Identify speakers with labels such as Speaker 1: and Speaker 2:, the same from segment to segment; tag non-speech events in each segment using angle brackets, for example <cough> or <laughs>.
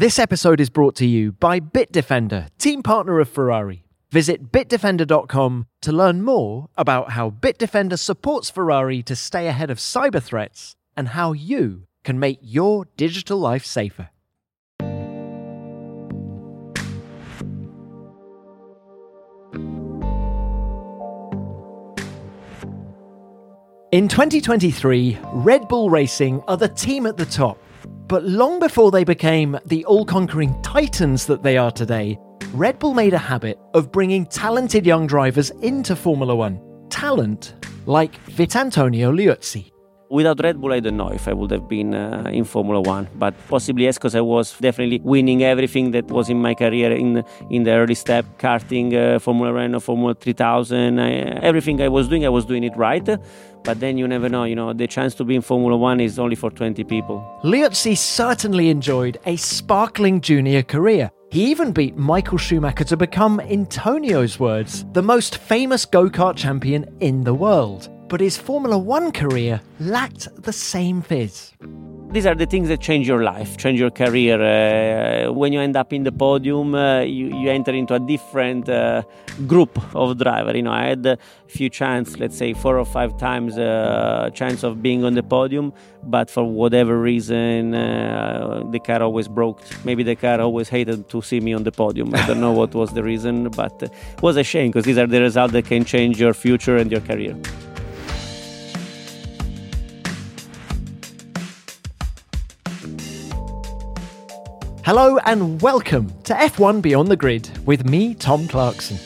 Speaker 1: This episode is brought to you by Bitdefender, team partner of Ferrari. Visit bitdefender.com to learn more about how Bitdefender supports Ferrari to stay ahead of cyber threats and how you can make your digital life safer. In 2023, Red Bull Racing are the team at the top. But long before they became the all conquering titans that they are today, Red Bull made a habit of bringing talented young drivers into Formula One. Talent like Vitantonio Liuzzi.
Speaker 2: Without Red Bull, I don't know if I would have been uh, in Formula One, but possibly yes, because I was definitely winning everything that was in my career in in the early step, karting, uh, Formula Renault, Formula 3000, I, everything I was doing, I was doing it right. But then you never know, you know, the chance to be in Formula One is only for 20 people.
Speaker 1: Liuzzi certainly enjoyed a sparkling junior career. He even beat Michael Schumacher to become, in Tonio's words, the most famous go kart champion in the world but his Formula One career lacked the same fizz.
Speaker 2: These are the things that change your life, change your career. Uh, when you end up in the podium, uh, you, you enter into a different uh, group of driver. You know, I had a few chance, let's say four or five times uh, chance of being on the podium, but for whatever reason, uh, the car always broke. Maybe the car always hated to see me on the podium. I don't know what was the reason, but it was a shame because these are the results that can change your future and your career.
Speaker 1: Hello and welcome to F1 Beyond the Grid with me, Tom Clarkson.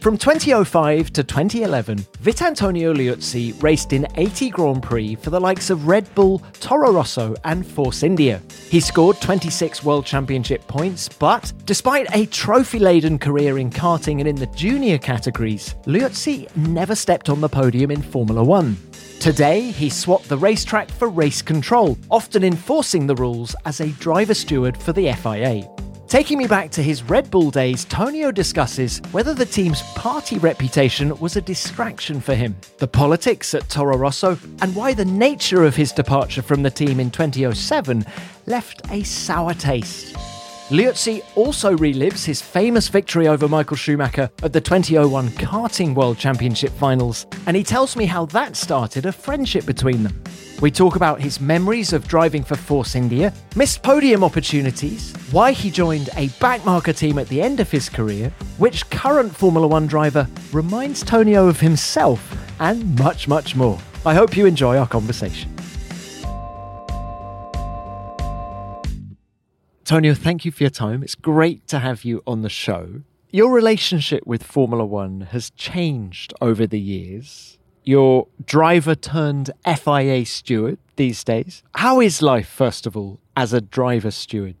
Speaker 1: From 2005 to 2011, Vitantonio Liuzzi raced in 80 Grand Prix for the likes of Red Bull, Toro Rosso, and Force India. He scored 26 World Championship points, but despite a trophy laden career in karting and in the junior categories, Liuzzi never stepped on the podium in Formula One. Today, he swapped the racetrack for race control, often enforcing the rules as a driver steward for the FIA. Taking me back to his Red Bull days, Tonio discusses whether the team's party reputation was a distraction for him, the politics at Toro Rosso, and why the nature of his departure from the team in 2007 left a sour taste. Liuzzi also relives his famous victory over Michael Schumacher at the 2001 Karting World Championship finals, and he tells me how that started a friendship between them. We talk about his memories of driving for Force India, missed podium opportunities, why he joined a backmarker team at the end of his career, which current Formula One driver reminds Tonio of himself, and much, much more. I hope you enjoy our conversation. Tonio, thank you for your time. It's great to have you on the show. Your relationship with Formula One has changed over the years. You're driver turned FIA steward these days. How is life, first of all, as a driver steward?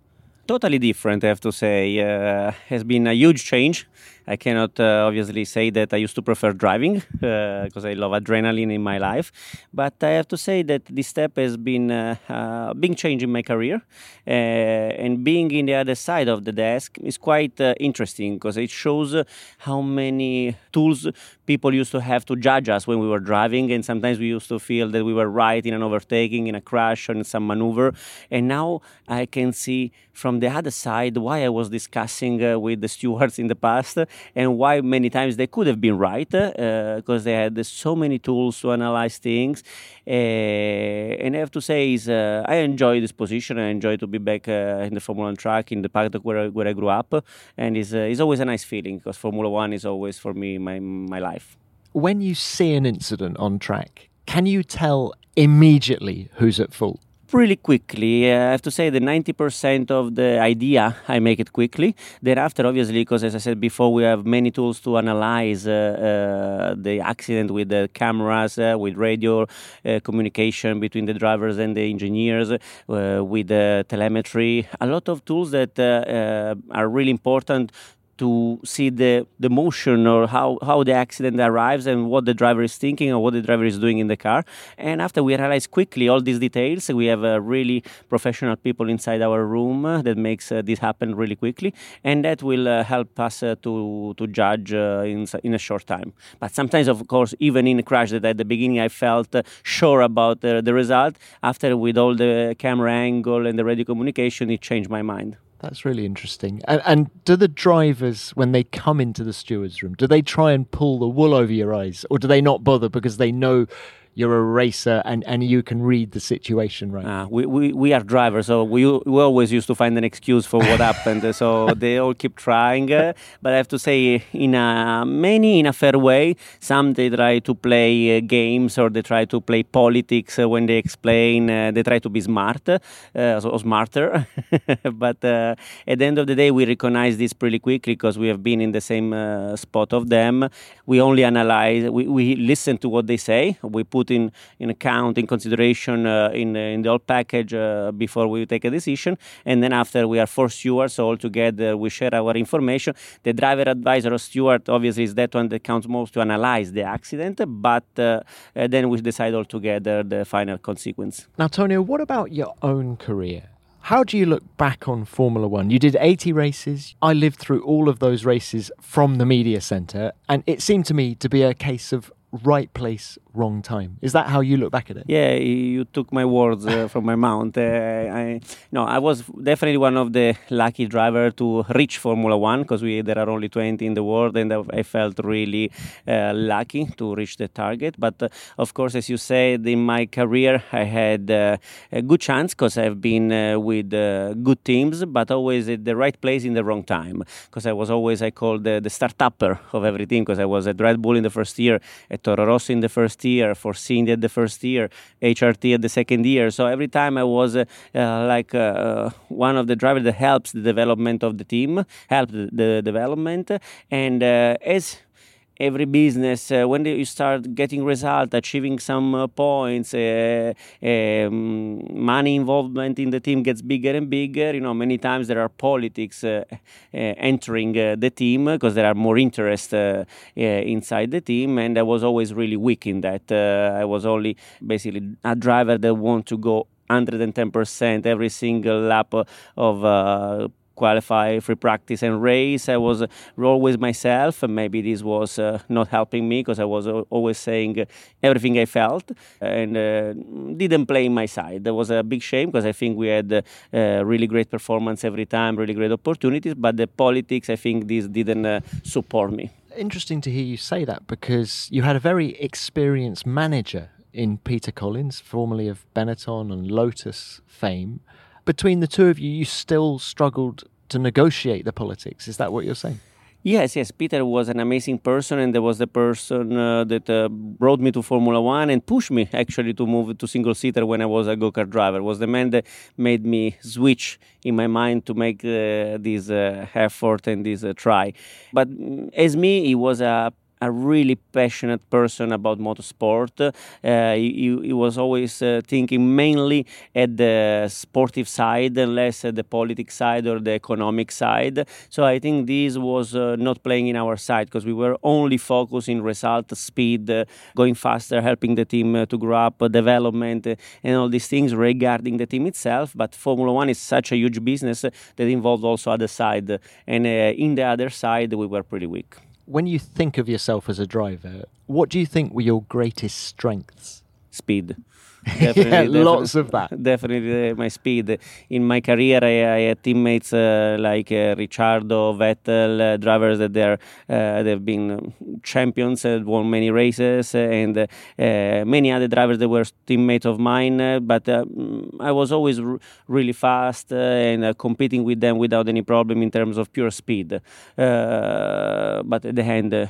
Speaker 2: Totally different, I have to say. Uh, has been a huge change I cannot uh, obviously say that I used to prefer driving because uh, I love adrenaline in my life. But I have to say that this step has been uh, a big change in my career. And being in the other side of the desk is quite interesting because it shows how many tools people used to have to judge us when we were driving. And sometimes we used to feel that we were right in an overtaking, in a crash, or in some maneuver. And now I can see from the other side why I was discussing uh, with the stewards in the past and why many times they could have been right because uh, they had so many tools to analyze things. Uh, and I have to say, is uh, I enjoy this position. I enjoy to be back uh, in the Formula One track in the paddock where where I grew up, and it's, uh, it's always a nice feeling because Formula One is always for me my my life.
Speaker 1: When you see an incident on track, can you tell immediately who's at fault?
Speaker 2: Really quickly. Uh, I have to say the 90% of the idea I make it quickly. Thereafter, obviously, because as I said before, we have many tools to analyze uh, uh, the accident with the cameras, uh, with radio uh, communication between the drivers and the engineers, with the telemetry. A lot of tools that are really important to see the, the motion or how, how the accident arrives and what the driver is thinking or what the driver is doing in the car. And after we realize quickly all these details, we have uh, really professional people inside our room uh, that makes uh, this happen really quickly, and that will uh, help us uh, to to judge uh, in in a short time. But sometimes, of course, even in a crash that at the beginning I felt sure about the result, after with all the camera angle and the radio communication, it changed my mind.
Speaker 1: That's really interesting. And, and, do the drivers, when they come into the steward's room, do they try and pull the wool over your eyes, or do they not bother because they know you're a racer and, and you can read the situation right.
Speaker 2: Uh, we, we, we are drivers, so we, we always used to find an excuse for what happened. <laughs> So they all keep trying. Uh, but I have to say, in a, many in a fair way. Some they try to play uh, games or they try to play politics uh, when they explain. Uh, they try to be smart, uh, so smarter. <laughs> but at the end of the day, we recognize this pretty quickly because we have been in the same spot of them. We only analyze, we, we listen to what they say. We put put in, in account, in consideration uh, in, in the whole package uh, before we take a decision. And then after we are four stewards all together, we share our information. The driver advisor or steward obviously is that one that counts most to analyze the accident, but uh, then we decide all together the final consequence.
Speaker 1: Now, Tonio, what about your own career? How do you look back on Formula One? You did 80 races. I lived through all of those races from the media centre, and it seemed to me to be a case of right place, wrong time. Is that how you look back at it?
Speaker 2: Yeah, you took my words uh, <laughs> from my mouth. Uh, I, no, I was definitely one of the lucky driver to reach Formula One because we there are only 20 in the world, and I felt really uh, lucky to reach the target. But uh, of course, as you said, in my career, I had uh, a good chance because I've been uh, with good teams, but always at the right place in the wrong time. Because I was always I called the, the start-upper of everything because I was at Red Bull in the first year, at Toro Rosso in the first year, Force India at the first year, HRT at the second year. So every time I was uh, uh, like uh, one of the drivers that helps the development of the team, helped the, the development, and uh, as every business uh, when you start getting result achieving some uh, points uh, um, money involvement in the team gets bigger and bigger you know many times there are politics uh, uh, entering uh, the team because there are more interest inside the team and i was always really weak in that i was only basically a driver that want to go 110% every single lap of qualify free practice and race. I was always myself, and maybe this was uh, not helping me because I was always saying everything I felt and uh, didn't play in my side. That was a big shame because I think we had uh, really great performance every time, really great opportunities, but the politics, I think this didn't uh, support me.
Speaker 1: Interesting to hear you say that because you had a very experienced manager in Peter Collins, formerly of Benetton and Lotus fame between the two of you, you still struggled to negotiate the politics. Is that what you're saying?
Speaker 2: Yes, yes. Peter was an amazing person, and there was the person uh, that uh, brought me to Formula One and pushed me actually to move to single seater when I was a go kart driver. Was the man that made me switch in my mind to make uh, this uh, effort and this uh, try. But mm, as me, he was a a really passionate person about motorsport. Uh, he, he, was always uh, thinking mainly at the sportive side and less at the politics side or the economic side. So I think this was uh, not playing in our side because we were only focusing result, speed, uh, going faster, helping the team uh, to grow up, uh, development, and all these things regarding the team itself. But Formula One is such a huge business that involved also other side, and in the other side we were pretty weak
Speaker 1: when you think of yourself as a driver, what do you think were your greatest strengths?
Speaker 2: Speed. <laughs>
Speaker 1: Definitely, yeah, definitely, lots of that.
Speaker 2: Definitely uh, my speed. In my career, I, I had teammates uh, like uh, Ricciardo, Vettel, uh, drivers that they're uh, they've been champions, uh, won many races, and many other drivers that were teammates of mine. but I was always r- really fast and competing with them without any problem in terms of pure speed. but at the end,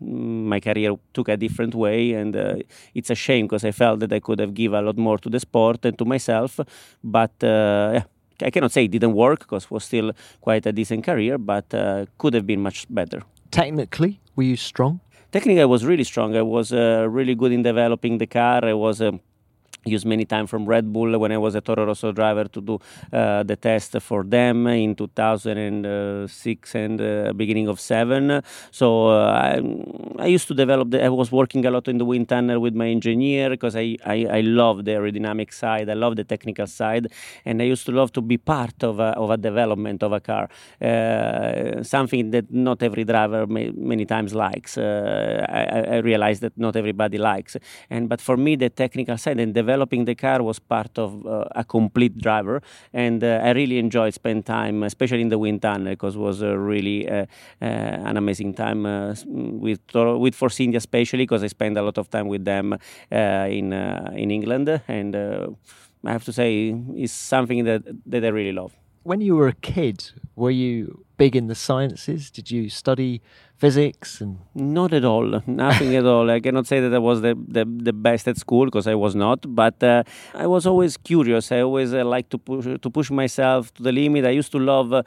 Speaker 2: my career took a different way, and it's a shame because I felt that I could have given a lot more to the sport and to myself. But yeah, I cannot say it didn't work because it was still quite a decent career, but uh, could have been much better.
Speaker 1: Technically, were you strong?
Speaker 2: Technically, I was really strong. I was uh, really good in developing the car. I was um, used many times from Red Bull when I was a Toro Rosso driver to do uh, the test for them in 2006 and uh, beginning of seven. So uh, I, I, used to develop. The, I was working a lot in the wind tunnel with my engineer because I, I, I love the aerodynamic side. I love the technical side, and I used to love to be part of a, of a development of a car. Uh, something that not every driver may, many times likes. Uh, I, I that not everybody likes, and but for me the technical side and development developing the car was part of uh, a complete driver, and uh, I really enjoyed spending time, especially in the wind tunnel, because it was really uh, an amazing time with with Force India, especially because I spent a lot of time with them in in England, and I have to say it's something that that I really love.
Speaker 1: When you were a kid, were you big in the sciences? Did you study physics and
Speaker 2: not at all. Nothing at all. I cannot say that i was the, the, the best at school because i was not but uh, i was always curious. I always uh, like to push to push myself to the limit. I used to love uh,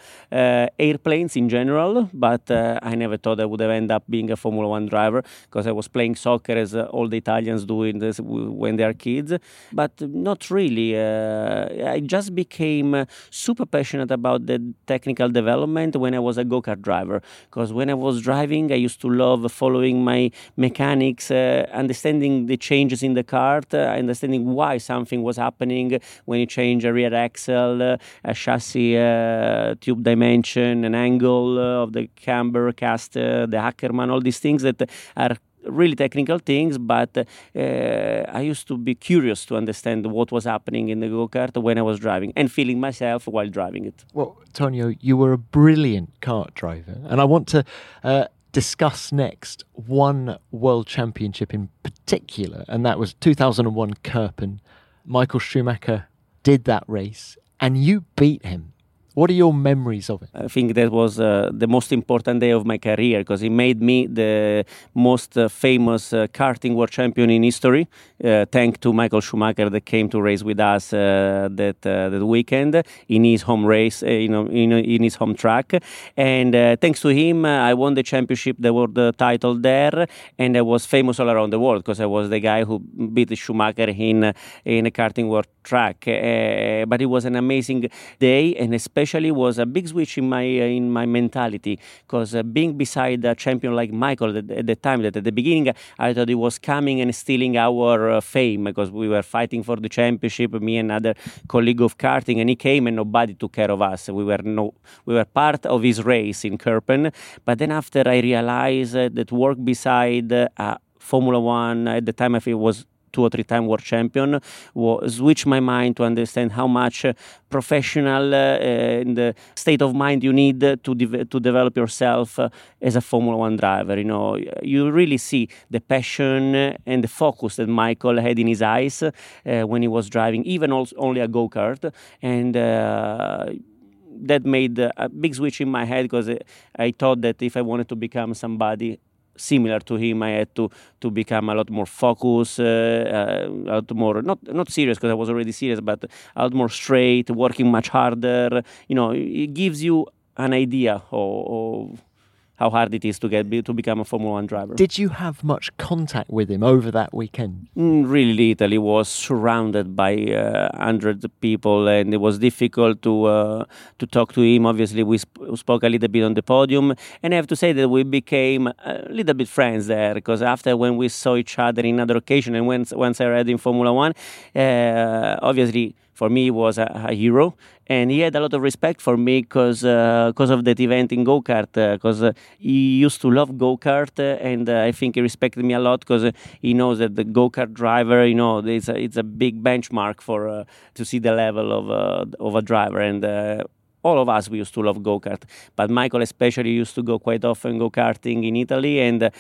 Speaker 2: airplanes in general but uh, i never thought i would have end up being a formula 1 driver because i was playing soccer as uh, all the italians do in this when they are kids. But not really uh, i just became super passionate about the technical development when i was a go-kart driver because when i was driving. I used to love following my mechanics, uh, understanding the changes in the cart, uh, understanding why something was happening when you change a rear axle, uh, a chassis uh, tube dimension, an angle uh, of the camber caster, the Ackermann, all these things that are really technical things, but uh, I used to be curious to understand what was happening in the go kart when I was driving and feeling myself while driving it.
Speaker 1: Well, Tonio, you were a brilliant kart driver, and I want to. Uh, discuss next one world championship in particular, and that was 2001 Kerpen. Michael Schumacher did that race, and you beat him what are your memories of it?
Speaker 2: I think that was uh, the most important day of my career because it made me the most uh, famous uh, karting world champion in history. Uh, thanks to Michael Schumacher that came to race with us uh, that uh, that weekend in his home race, know, in, in his home track. And thanks to him, I won the championship, the world title there, and I was famous all around the world because I was the guy who beat Schumacher in in a karting world track. but it was an amazing day, and especially was a big switch in my uh, in my mentality because uh, being beside a champion like Michael at, at, the time that at the beginning I thought he was coming and stealing our uh, fame because we were fighting for the championship me and another colleague of karting and he came and nobody took care of us we were no we were part of his race in Kerpen but then after I realized that work beside uh, Formula One at the time I think it was two or three time world champion, switch my mind to understand how much uh, professional uh, and the state of mind you need to de- to develop yourself uh, as a Formula One driver. You know, you really see the passion and the focus that Michael had in his eyes uh, when he was driving, even also only a go kart, and uh, that made a big switch in my head because I thought that if I wanted to become somebody similar to him, I had to to become a lot more focused, uh, uh a lot more not not serious because I was already serious, but a lot more straight, working much harder. You know, it gives you an idea of, of how hard it is to get to become a Formula One driver.
Speaker 1: Did you have much contact with him over that weekend?
Speaker 2: Mm, really little. He was surrounded by uh, hundreds of people, and it was difficult to uh, to talk to him. Obviously, we sp- spoke a little bit on the podium, and I have to say that we became a little bit friends there because after when we saw each other in other occasion, and once once I read in Formula One, uh, obviously for me was a, a, hero. And he had a lot of respect for me because because uh, of that event in go kart because uh, he used to love go kart and uh, I think he respected me a lot because he knows that the go kart driver you know it's a, it's a big benchmark for uh, to see the level of of a driver. And all of us we used to love go kart, but Michael especially used to go quite often go karting in Italy, and uh,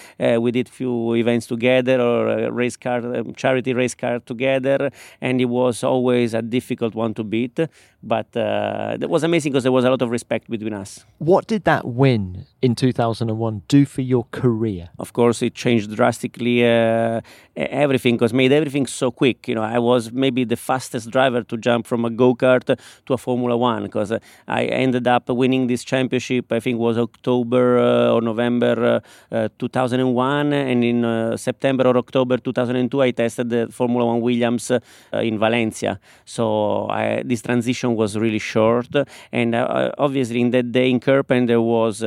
Speaker 2: we did few events together or uh, race car um, charity race car together, and it was always a difficult one to beat. But uh, that was amazing because there was a lot of respect between us.
Speaker 1: What did that win in 2001 do for your career?
Speaker 2: Of course, it changed drastically uh, everything because made everything so quick. You know, I was maybe the fastest driver to jump from a go kart to a Formula One because uh, I ended up winning this championship. I think it was October uh, or November uh, 2001, and in September or October 2002, I tested the Formula One Williams in Valencia. So I, this transition was really short, and obviously in that day in Kerpen there was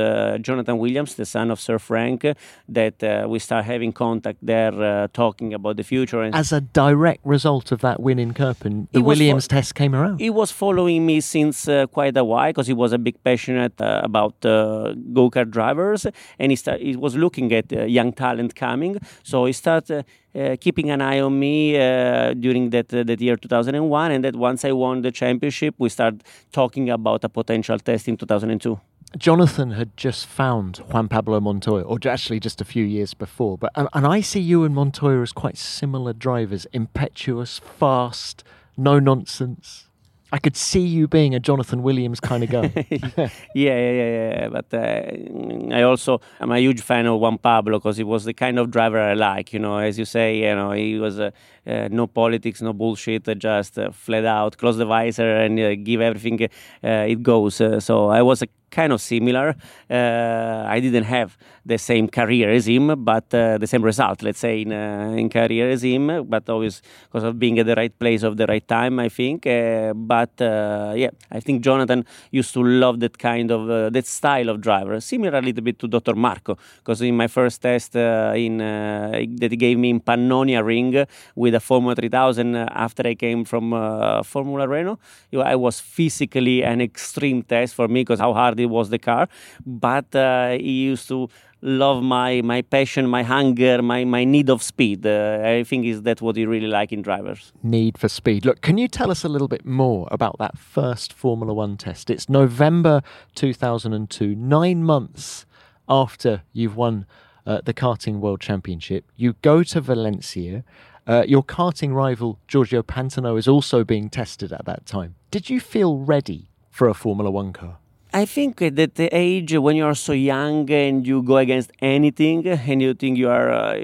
Speaker 2: Jonathan Williams, the son of Sir Frank, that we start having contact there, talking about the future.
Speaker 1: And As a direct result of that win in Kerpen, the Williams test came around.
Speaker 2: He was following me since uh, quite a while because he was a big passionate uh, about uh, go kart drivers, and he, start, he was looking at uh, young talent coming. So he started. Uh, keeping an eye on me uh, during that that year 2001 and that once I won the championship we started talking about a potential test in 2002
Speaker 1: Jonathan had just found Juan Pablo Montoya, or actually just a few years before. But and, and I see you and Montoya as quite similar drivers: impetuous, fast, no nonsense. I could see you being a Jonathan Williams kind of guy. <laughs>
Speaker 2: yeah, yeah, yeah, yeah. But uh, I also am a huge fan of Juan Pablo because he was the kind of driver I like. You know, as you say, you know, he was uh, uh, no politics, no bullshit, just uh, flat out, close the visor and uh, give everything uh, it goes. so I was a kind of similar. Uh, I didn't have the same career as him, but uh, the same result, let's say, in, uh, in career as him, but always because of being at the right place of the right time, I think. Uh, but uh, yeah, I think Jonathan used to love that kind of, uh, that style of driver, similar a little bit to Dr. Marko, because in my first test in that he gave me in Pannonia ring with a Formula 3000 after I came from Formula Renault, I was physically an extreme test for me because how hard it was the car, but uh, he used to love my my passion, my hunger, my my need of speed. Uh, I think is that what he really like in drivers.
Speaker 1: Need for speed. Look, can you tell us a little bit more about that first Formula One test? It's November 2002, nine months after you've won uh, the karting world championship. You go to Valencia. Uh, your karting rival Giorgio Pantano is also being tested at that time. Did you feel ready for a Formula One car?
Speaker 2: I think that the age when you are so young and you go against anything and you think you are uh,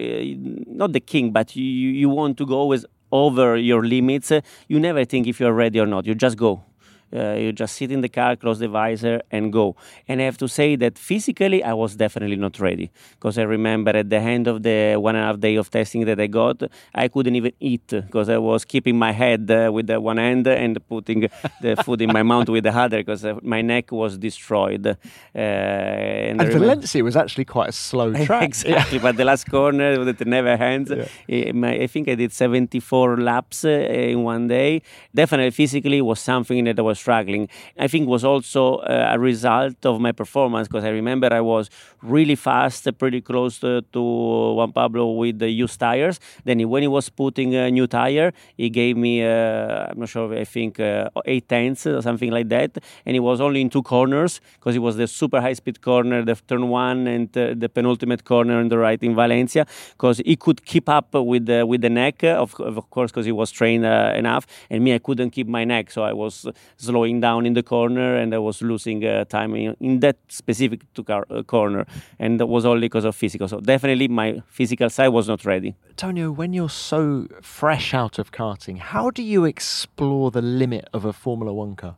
Speaker 2: not the king, but you, you want to go always over your limits, you never think if you're ready or not. You just go. Uh, you just sit in the car, close the visor, and go. And I have to say that physically, I was definitely not ready because I remember at the end of the one and a half day of testing that I got, I couldn't even eat because I was keeping my head uh, with the one hand and putting the <laughs> food in my mouth with the other because uh, my neck was destroyed. Uh,
Speaker 1: and, and Valencia was actually quite a slow <laughs> track.
Speaker 2: exactly, but the last corner with the never hands, yeah. Eh, I think I did 74 laps uh, in one day. Definitely physically was something that I was struggling. I think was also uh, a result of my performance because I remember I was really fast, pretty close to, to Juan Pablo with the used tires. Then when he was putting a new tire, he gave me, uh, I'm not sure, I think uh, eight tenths or something like that. And he was only in two corners because it was the super high speed corner, the turn one, and uh, the penultimate corner on the right in Valencia because he could keep up with the, with the neck, of, of course, because he was trained uh, enough. And me, I couldn't keep my neck. So I was slowing down in the corner and I was losing uh, time in, in, that specific car, uh, corner. And that was only because of physical. So definitely my physical side was not ready.
Speaker 1: Tonio, when you're so fresh out of karting, how do you explore the limit of a Formula One car?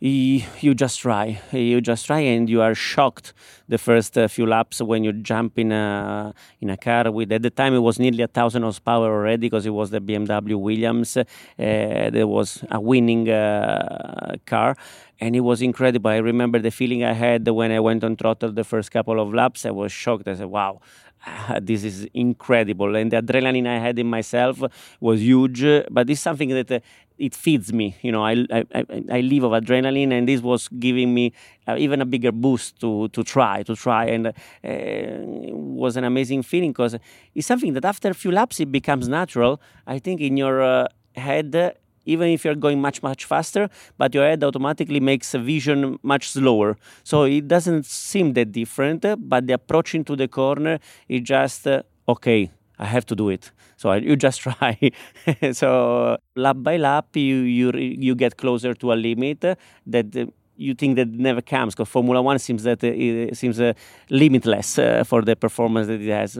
Speaker 2: You just try. You just try and you are shocked the first uh, few laps when you jump in a in a car with at the time it was nearly a thousand horsepower already because it was the BMW Williams uh, there was a winning uh, car. And it was incredible. I remember the feeling I had when I went on throttle the first couple of laps. I was shocked. I said wow <laughs> this is incredible and the adrenaline i had in myself was huge but it's something that uh, it feeds me. You know, I, I, I live of adrenaline, and this was giving me uh, even a bigger boost to, to try, to try. And uh, it was an amazing feeling because it's something that after a few laps, it becomes natural. I think in your uh, head, even if you're going much, much faster, but your head automatically makes a vision much slower. So it doesn't seem that different, but the approach into the corner is just, uh, okay, I have to do it. So you just <laughs> try. so lap by lap, you you you get closer to a limit that. Uh, you think that never comes because Formula One seems that uh, it seems uh, limitless for the performance that it has.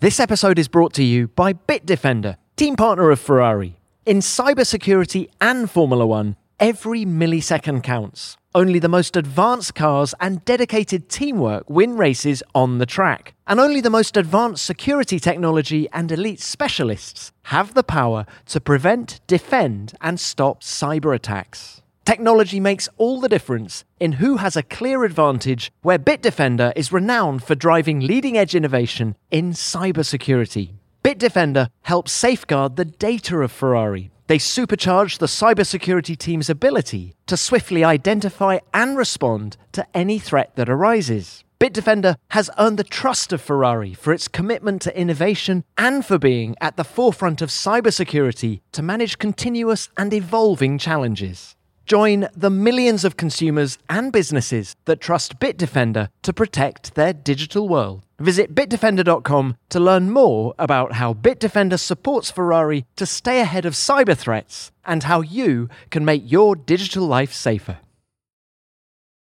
Speaker 1: This episode is brought to you by Bitdefender, team partner of Ferrari. In cybersecurity and Formula One, every millisecond counts. Only the most advanced cars and dedicated teamwork win races on the track. And only the most advanced security technology and elite specialists have the power to prevent, defend, and stop cyber attacks. Technology makes all the difference in who has a clear advantage, where Bitdefender is renowned for driving leading edge innovation in cybersecurity. Bitdefender helps safeguard the data of Ferrari they supercharge the cybersecurity team's ability to swiftly identify and respond to any threat that arises. Bitdefender has earned the trust of Ferrari for its commitment to innovation and for being at the forefront of cybersecurity to manage continuous and evolving challenges. Join the millions of consumers and businesses that trust Bitdefender to protect their digital world. Visit bitdefender.com to learn more about how Bitdefender supports Ferrari to stay ahead of cyber threats and how you can make your digital life safer.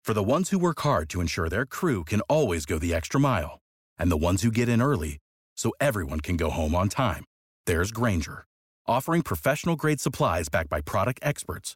Speaker 3: For the ones who work hard to ensure their crew can always go the extra mile, and the ones who get in early so everyone can go home on time, there's Grainger, offering professional grade supplies backed by product experts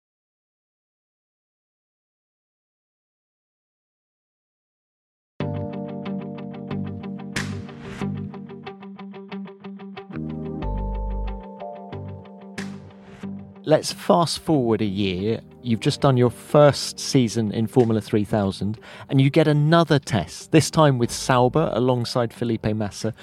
Speaker 1: Let's fast forward a year You've just done your first season in Formula 3000 and you get another test, this time with Sauber alongside Felipe Massa.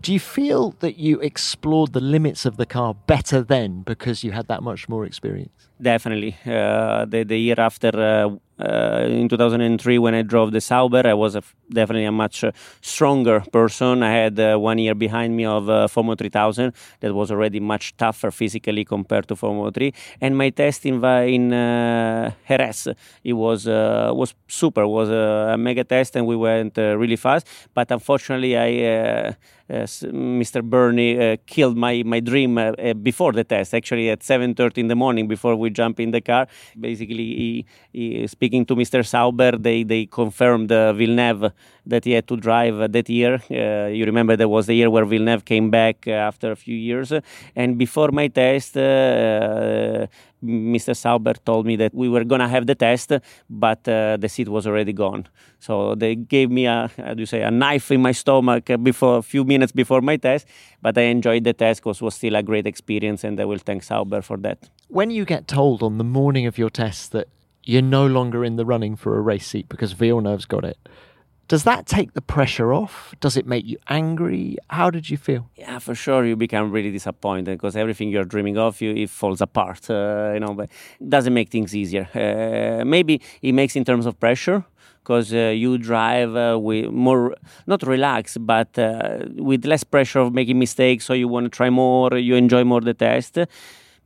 Speaker 1: Do you feel that you explored the limits of the car better then because you had that much more experience?
Speaker 2: Definitely. Uh, the, the year after uh, uh, in 2003 when I drove the Sauber, I was a, definitely a much uh, stronger person. I had uh, one year behind me of uh, Formula 3000 that was already much tougher physically compared to Formula 3. And my test in, in uh, Jerez, it was uh, was super. It was a, mega test, and we went really fast. But unfortunately, I uh, Mr. Bernie uh, killed my my dream uh, before the test. Actually, at 7:30 in the morning, before we jump in the car, basically, he, he, speaking to Mr. Sauber, they they confirmed Villeneuve that he had to drive that year. Uh, you remember that was the year where Villeneuve came back uh, after a few years, and before my test. Uh, Mr. Sauber told me that we were gonna have the test, but uh, the seat was already gone. So they gave me a, how do you say, a knife in my stomach before a few minutes before my test. But I enjoyed the test because it was still a great experience, and I will thank Sauber for that.
Speaker 1: When you get told on the morning of your test that you're no longer in the running for a race seat because Villeneuve's got it, does that take the pressure off? Does it make you angry? How did you feel?
Speaker 2: Yeah, for sure, you become really disappointed because everything you're dreaming of, you it falls apart. Uh, you know, but it doesn't make things easier. Uh, maybe it makes in terms of pressure because uh, you drive uh, with more not relaxed but uh, with less pressure of making mistakes so you want to try more you enjoy more the test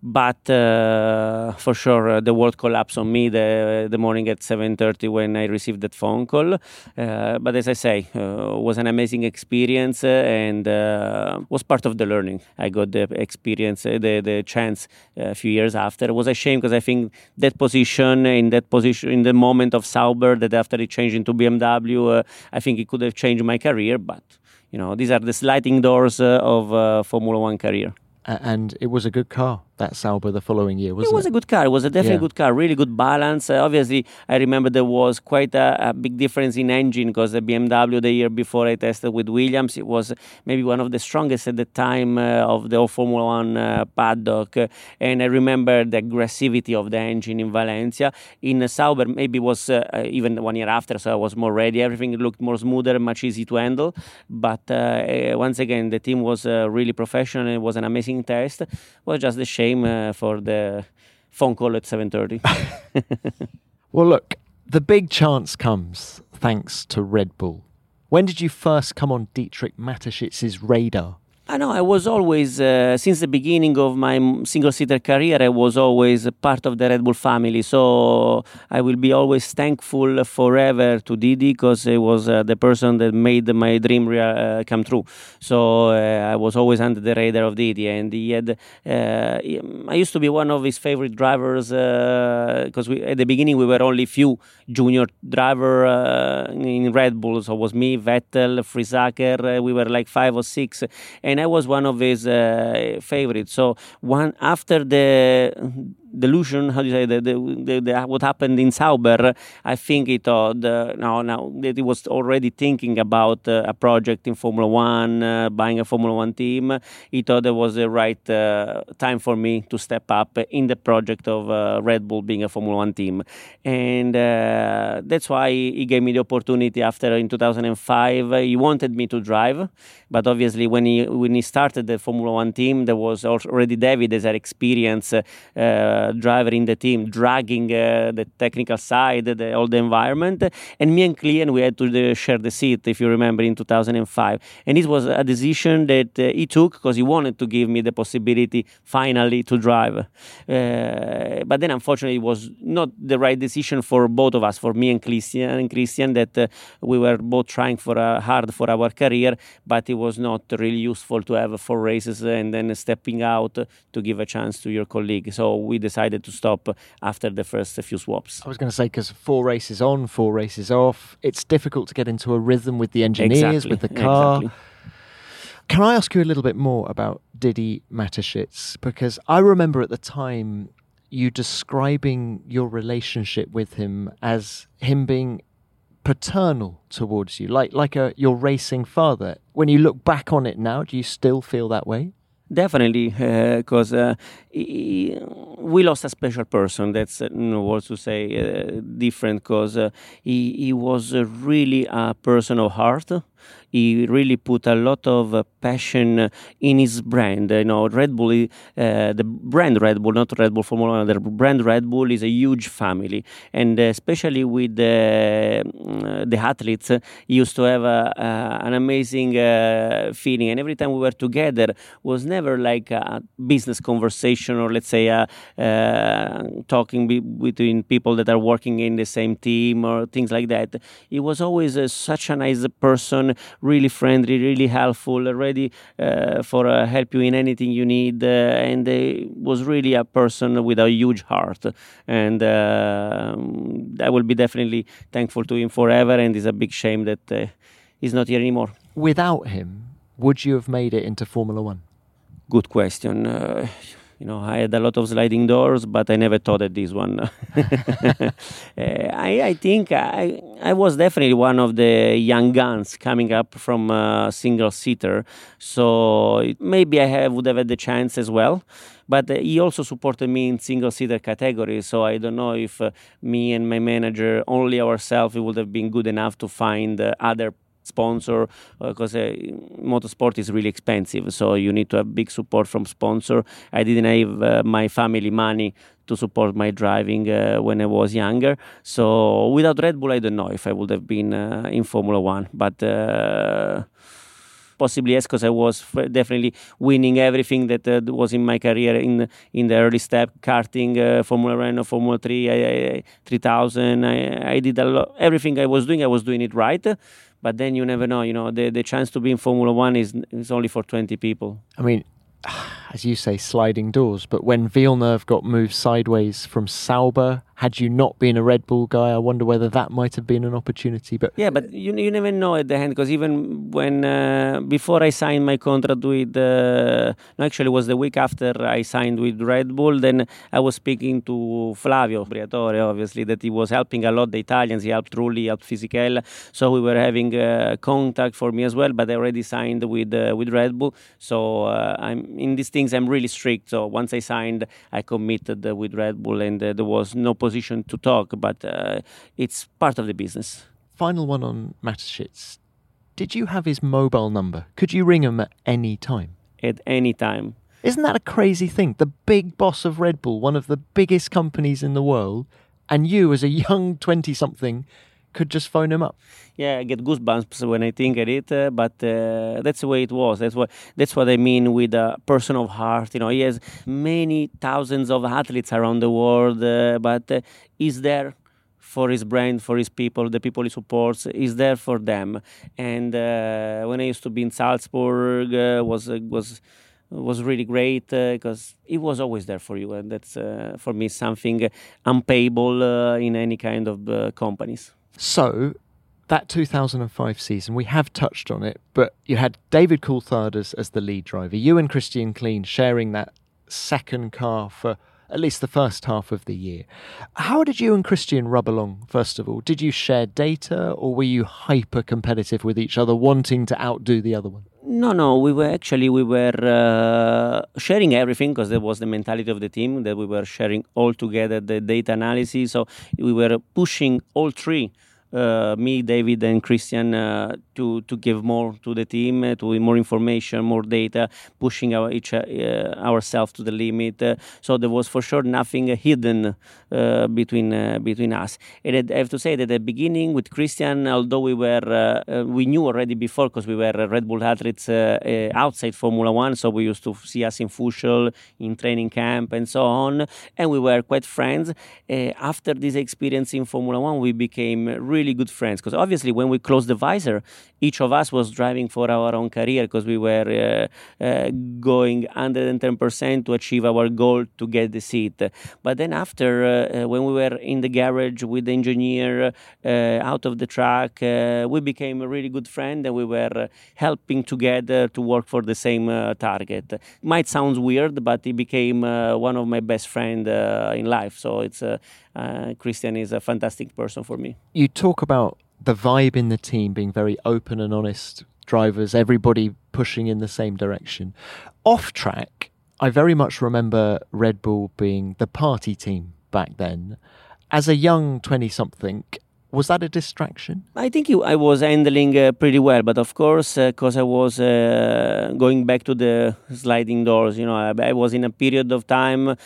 Speaker 2: but uh, for sure uh, the world collapsed on me the the morning at 7:30 when I received that phone call. Uh, but as I say, uh, was an amazing experience uh, and uh, was part of the learning. I got the experience, the the chance a few years after. It was a shame because I think that position in that position in the moment of Sauber that after it changed into BMW, I think it could have changed my career. But you know, these are the sliding doors of Formula One career
Speaker 1: and it was a good car that Sauber the following year, wasn't
Speaker 2: it? was
Speaker 1: it?
Speaker 2: a good car. It was a definitely yeah. good car. Really good balance. Uh, obviously, I remember there was quite a, a big difference in engine because the BMW the year before I tested with Williams, it was maybe one of the strongest at the time uh, of the Formula One uh, paddock. and I remember the aggressivity of the engine in Valencia. In Sauber, maybe was uh, uh, even one year after, so I was more ready. Everything looked more smoother, much easy to handle. But uh, eh, once again, the team was really professional. It was an amazing test. It was just a shame uh, for the phone call at 7.30. <laughs>
Speaker 1: well, look, the big chance comes thanks to Red Bull. When did you first come on Dietrich Mateschitz's radar?
Speaker 2: I know I was always, uh, since the beginning of my single seater career, I was always part of the Red Bull family. So I will be always thankful forever to Didi because he was uh, the person that made my dream uh, come true. So uh, I was always under the radar of Didi, and he had. Uh, I used to be one of his favorite drivers because uh, at the beginning we were only few junior driver in Red Bull. So it was me, Vettel, Friesacher. we were like five or six, and and I was one of his uh, favorites. So one after the delusion, how do you say, the, the, the, what happened in Sauber, I think he thought, uh, no, now that he was already thinking about uh, a project in Formula One, uh, buying a Formula One team, he thought it was the right uh, time for me to step up in the project of uh, Red Bull being a Formula One team. And uh, that's why he gave me the opportunity after in 2005. he wanted me to drive, but obviously when he, when he started the Formula One team, there was already David as an experience driver in the team, dragging uh, the technical side, the, all the environment. And me and Klien, we had to uh, share the seat, if you remember, in 2005. And it was a decision that uh, he took because he wanted to give me the possibility finally to drive. But then, unfortunately, it was not the right decision for both of us, for me and Christian, and Christian that we were both trying for hard for our career, but it was not really useful to have four races and then stepping out to give a chance to your colleague. So we decided to stop after the first few swaps.
Speaker 1: I was going to say because four races on, four races off, it's difficult to get into a rhythm with the engineers,
Speaker 2: exactly.
Speaker 1: with the car.
Speaker 2: Exactly.
Speaker 1: Can I ask you a little bit more about Didi Mateschitz? Because I remember at the time you describing your relationship with him as him being paternal towards you, like like a your racing father. When you look back on it now, do you still feel that way?
Speaker 2: Definitely, because <laughs> uh, uh, we lost a special person. That's uh, no to say uh, different. Because uh, he he was really a person of heart he really put a lot of uh, passion in his brand. You know, Red Bull, uh, the brand Red Bull, not Red Bull Formula One, the brand Red Bull is a huge family, and especially with the mm, the athletes, he used to have a, an amazing uh, feeling. And every time we were together, was never like a business conversation or let's say a, uh, talking be- between people that are working in the same team or things like that. He was always uh, such a nice person really friendly, really helpful, ready uh, for uh, help you in anything you need, uh, and was really a person with a huge heart. And I will be definitely thankful to him forever. And it's a big shame that he's not here anymore.
Speaker 1: Without him, would you have made it into Formula One?
Speaker 2: Good question. Uh, you know, I had a lot of sliding doors, but I never thought of this one. <laughs> uh, I, I think I, I was definitely one of the young guns coming up from a single seater, so it, maybe I have, would have had the chance as well. But uh, he also supported me in single seater category, so I don't know if uh, me and my manager, only ourselves, would have been good enough to find uh, other sponsor because uh, motorsport is really expensive so you need to have big support from sponsor i didn't have uh, my family money to support my driving uh, when i was younger so without red bull i don't know if i would have been uh, in formula 1 but uh, possibly yes, because I was definitely winning everything that uh, was in my career in in the early step, karting, uh, Formula Renault, Formula 3, I, I, 3000. I, I did a lot, everything I was doing, I was doing it right but then you never know. You know, the the chance to be in Formula One is is only for twenty people.
Speaker 1: I mean, <sighs> as you say, sliding doors. But when Villeneuve got moved sideways from Sauber had you not been a Red Bull guy, I wonder whether that might have been an opportunity. But
Speaker 2: yeah, but you you never know at the end because even when uh, before I signed my contract with, uh, no, actually it was the week after I signed with Red Bull. Then I was speaking to Flavio Briatore, obviously that he was helping a lot the Italians. He helped Trulli, helped Fisichella, so we were having uh, contact for me as well. But I already signed with uh, with Red Bull, so uh, I'm in these things I'm really strict. So once I signed, I committed uh, with Red Bull, and there was no position to talk, but uh, it's part of the business.
Speaker 1: Final one on Mateschitz. Did you have his mobile number? Could you ring him at any time?
Speaker 2: At any time.
Speaker 1: Isn't that a crazy thing? The big boss of Red Bull, one of the biggest companies in the world, and you, as a young 20 something, could just phone him up.
Speaker 2: Yeah, I get goosebumps when I think of it, uh, but uh, that's the way it was. That's what that's what I mean with a person of heart. You know, he has many thousands of athletes around the world, uh, but uh, he's there for his brand, for his people, the people he supports, is there for them. And uh, when I used to be in Salzburg, uh, was uh, was was really great because uh, it was always there for you, and that's uh, for me something unpayable uh, in any kind of companies.
Speaker 1: So. That 2005 season, we have touched on it, but you had David Coulthard as, as the lead driver. You and Christian Klien sharing that second car for at least the first half of the year. How did you and Christian rub along, first of all? Did you share data or were you hyper competitive with each other, wanting to outdo the other one?
Speaker 2: No, no, we were actually we were uh, sharing everything because that was the mentality of the team that we were sharing all together the data analysis. So we were pushing all three me, David, and Christian uh, to to give more to the team, uh, to more information, more data, pushing our each uh, ourselves to the limit. Uh, so there was for sure nothing hidden uh, between between us. And I have to say that at the beginning with Christian, although we were we knew already before because we were Red Bull athletes outside Formula One, so we used to see us in Fuschl, in training camp, and so on, and we were quite friends. after this experience in Formula One, we became really really good friends because obviously when we closed the visor, each of us was driving for our own career because we were uh, uh, going 110% to achieve our goal to get the seat. But then after, uh, uh when we were in the garage with the engineer uh, out of the truck, uh, we became a really good friend and we were helping together to work for the same target. It Might sound weird, but he became one of my best friends in life. So it's uh, Christian is a fantastic person for me.
Speaker 1: You talk about the vibe in the team being very open and honest drivers, everybody pushing in the same direction. Off track, I very much remember Red Bull being the party team back then. As a young 20 something, was that a distraction?
Speaker 2: I think I was handling uh, pretty well, but of course, because uh, I was uh, going back to the sliding doors, you know, I, I was in a period of time uh,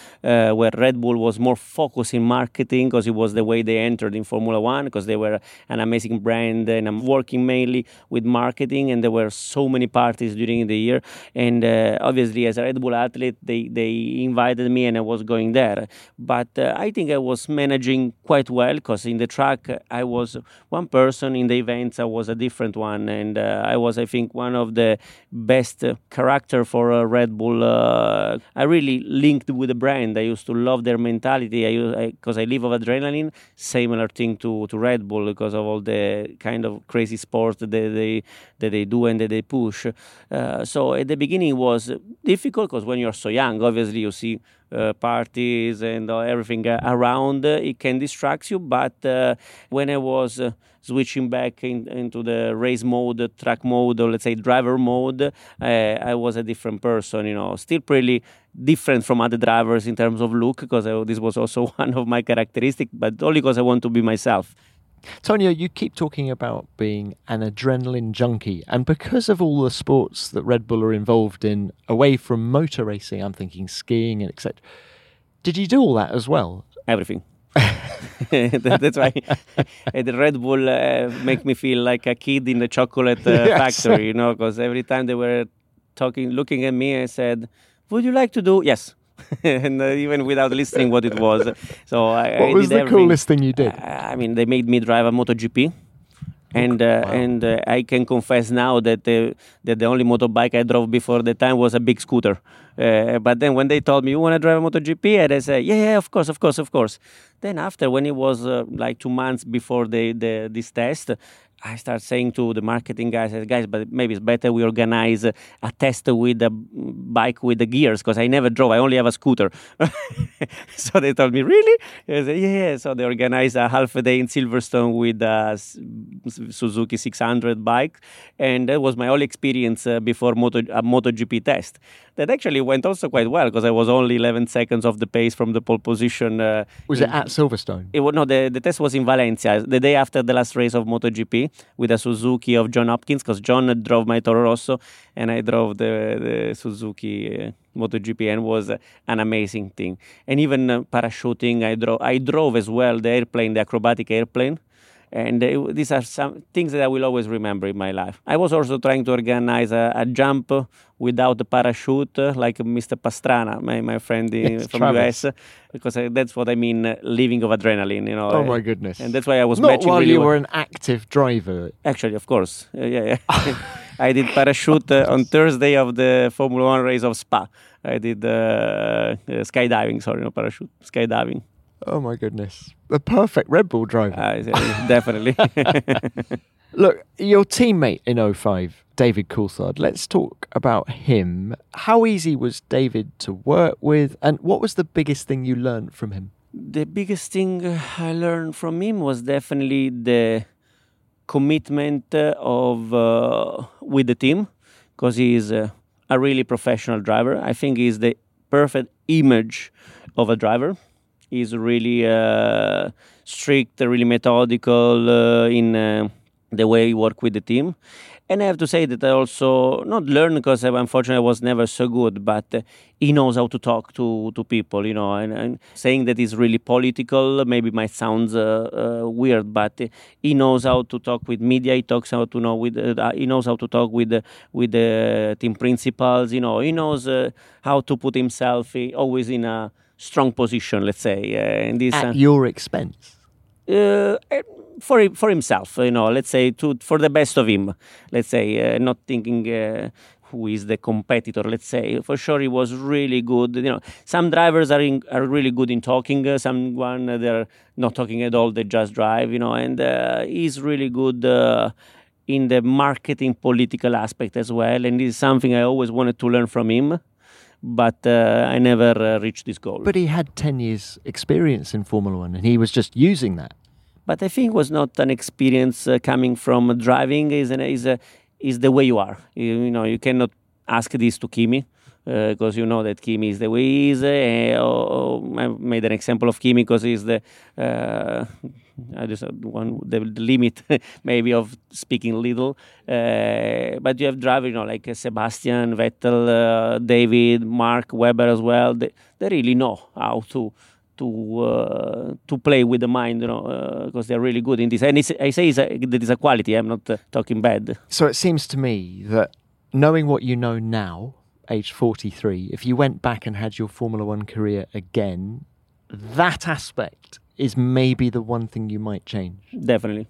Speaker 2: where Red Bull was more focused in marketing because it was the way they entered in Formula One, because they were an amazing brand, and I'm working mainly with marketing, and there were so many parties during the year, and uh, obviously, as a Red Bull athlete, they they invited me, and I was going there, but uh, I think I was managing quite well because in the track. I was one person in the events. I was a different one, and uh, I was, I think, one of the best character for uh, Red Bull. Uh, I really linked with the brand. I used to love their mentality. I because I, I, live of adrenaline. Similar thing to, to Red Bull because of all the kind of crazy sports that they, they that they do and that they push. Uh, so at the beginning it was difficult because when you're so young, obviously you see uh, parties and uh, everything around, it can distract you. But uh, when I was uh, switching back in, into the race mode, track mode, or let's say driver mode, uh, I was a different person. You know, still pretty different from other drivers in terms of look, because this was also <laughs> one of my characteristics, but only because I want to be myself.
Speaker 1: Tonio, you keep talking about being an adrenaline junkie, and because of all the sports that Red Bull are involved in, away from motor racing, I'm thinking skiing and etc. Did you do all that as well?
Speaker 2: Everything. <laughs> That's why <laughs> the Red Bull uh, make me feel like a kid in the chocolate uh, <laughs> yes. factory, you know, because every time they were talking, looking at me, I said, "Would you like to do?" Yes. <laughs> and uh, even without listening what it was. So I,
Speaker 1: what
Speaker 2: I
Speaker 1: was the
Speaker 2: everything.
Speaker 1: coolest thing you did?
Speaker 2: I mean, they made me drive a MotoGP. And uh, wow. and uh, I can confess now that uh, that the only motorbike I drove before the time was a big scooter. Uh, but then when they told me you want to drive a MotoGP, and I said yeah, yeah, of course, of course, of course. Then after when it was uh, like two months before the, the this test, I start saying to the marketing guys, guys, but maybe it's better we organize a test with a bike with the gears because I never drove. I only have a scooter. <laughs> so they told me, really? Said, yeah. So they organized a half a day in Silverstone with a Suzuki 600 bike, and that was my only experience uh, before Moto, a MotoGP test. That actually went also quite well because I was only 11 seconds off the pace from the pole position. Uh,
Speaker 1: was it at Silverstone?
Speaker 2: It was no. The, the test was in Valencia, the day after the last race of MotoGP with a Suzuki of John Hopkins because John drove my Toro Rosso and I drove the, the Suzuki uh, MotoGP and was uh, an amazing thing. And even uh, parachuting, I drove I drove as well the airplane, the acrobatic airplane. And uh, these are some things that I will always remember in my life. I was also trying to organize a, a jump without the parachute, uh, like Mr. Pastrana, my, my friend in,
Speaker 1: Yes,
Speaker 2: from
Speaker 1: Travis.
Speaker 2: US, because uh, that's what I mean, uh, living of adrenaline. You know.
Speaker 1: Oh
Speaker 2: uh,
Speaker 1: my goodness!
Speaker 2: And that's why I was
Speaker 1: Not while
Speaker 2: really
Speaker 1: you
Speaker 2: well.
Speaker 1: were an active driver.
Speaker 2: Actually, of course. Uh, yeah, yeah. <laughs> <laughs> I did parachute uh, on Thursday of the Formula One race of Spa. I did uh, uh, skydiving, sorry, no parachute, skydiving.
Speaker 1: Oh my goodness! The perfect Red Bull driver.
Speaker 2: Uh, definitely. <laughs>
Speaker 1: Look, your teammate in 05, David Coulthard, let's talk about him. How easy was David to work with, and what was the biggest thing you learned from him?
Speaker 2: the biggest thing uh, I learned from him was definitely the commitment uh, of uh, with the team because he is uh, a really professional driver. I think he's the perfect image of a driver. He's really uh, strict, really methodical uh, in uh, the way he work with the team. And I have to say that I also not learned because unfortunately I was never so good, but uh, he knows how to talk to, to people, you know. And, and saying that he's really political maybe might sound uh, uh, weird, but he knows how to talk with media. He talks how to know with he knows how to talk with with the team principals. You know, he knows how to put himself always in a strong position. Let's say, uh, and this
Speaker 1: At
Speaker 2: uh,
Speaker 1: your expense.
Speaker 2: uh, for him- for himself, you know, let's say to for the best of him, let's say, uh, not thinking who is the competitor. Let's say for sure he was really good. You know, some drivers are in, are really good in talking. Uh, someone uh, they're not talking at all. They just drive. You know, and uh, he's really good. In the marketing political aspect as well, and this is something I always wanted to learn from him, but uh, I never uh, reached this goal.
Speaker 1: But he had 10 years' experience in Formula One, and he was just using that.
Speaker 2: but I think it was not an experience uh, coming from driving. is an, is is the way you are. You, you know, you cannot ask this to Kimi because you know that Kimi is the way he is. Uh, or I made an example of Kimi because he's the uh, I just had one the, the limit <laughs> maybe of speaking little. Uh, but you have drivers, you know, like uh, Sebastian Vettel, uh, David, Mark Webber as well. They, they really know how to to uh, to play with the mind, you know, because they're really good in this. And I say it's a, that is a quality. I'm not uh, talking bad.
Speaker 1: So it seems to me that knowing what you know now, age 43, if you went back and had your Formula One career again, that aspect is maybe the one thing you might change.
Speaker 2: Definitely.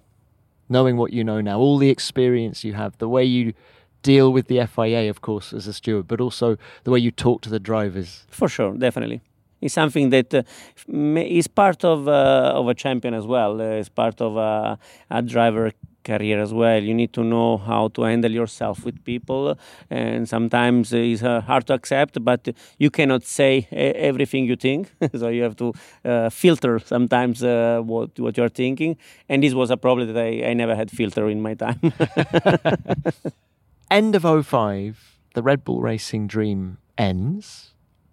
Speaker 1: Knowing what you know now, all the experience you have, the way you deal with the FIA, of course, as a steward, but also the way you talk to the drivers.
Speaker 2: For sure, definitely. It's something that uh, is part of uh, of a champion as well. Uh, it's part of a, a driver career as well. You need to know how to handle yourself with people, and sometimes it's uh, hard to accept. But you cannot say everything you think, <laughs> so you have to uh, filter sometimes uh, what what you're thinking. And this was a problem that I, I never had filter in my time. <laughs>
Speaker 1: End of 05, the Red Bull Racing dream ends,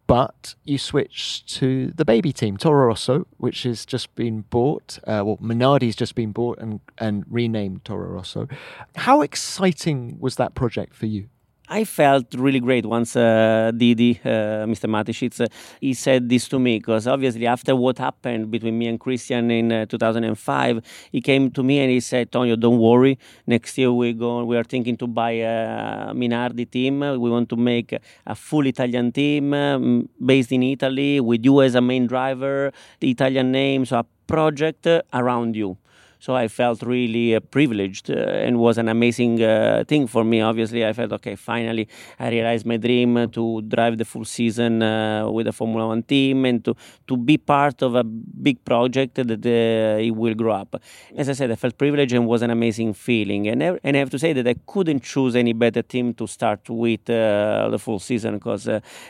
Speaker 1: but you switch to the baby team, Toro Rosso, which has just been bought. Uh, well, Minardi's just been bought and, and renamed Toro Rosso. How exciting was that project for you?
Speaker 2: I felt really great once uh, Didi, uh, Mr. Mateschitz, uh, he said this to me because obviously after what happened between me and Christian in uh, 2005, he came to me and he said, "Tonio, don't worry. Next year we go. We are thinking to buy a Minardi team. We want to make a full Italian team um, based in Italy with you as a main driver, the Italian name, so a project around you." So I felt really uh, privileged uh, and was an amazing uh, thing for me. Obviously, I felt okay. Finally, I realized my dream uh, to drive the full season uh, with a Formula One team and to to be part of a big project that uh, it will grow up. As I said, I felt privileged and was an amazing feeling. And I, and I have to say that I couldn't choose any better team to start with the full season because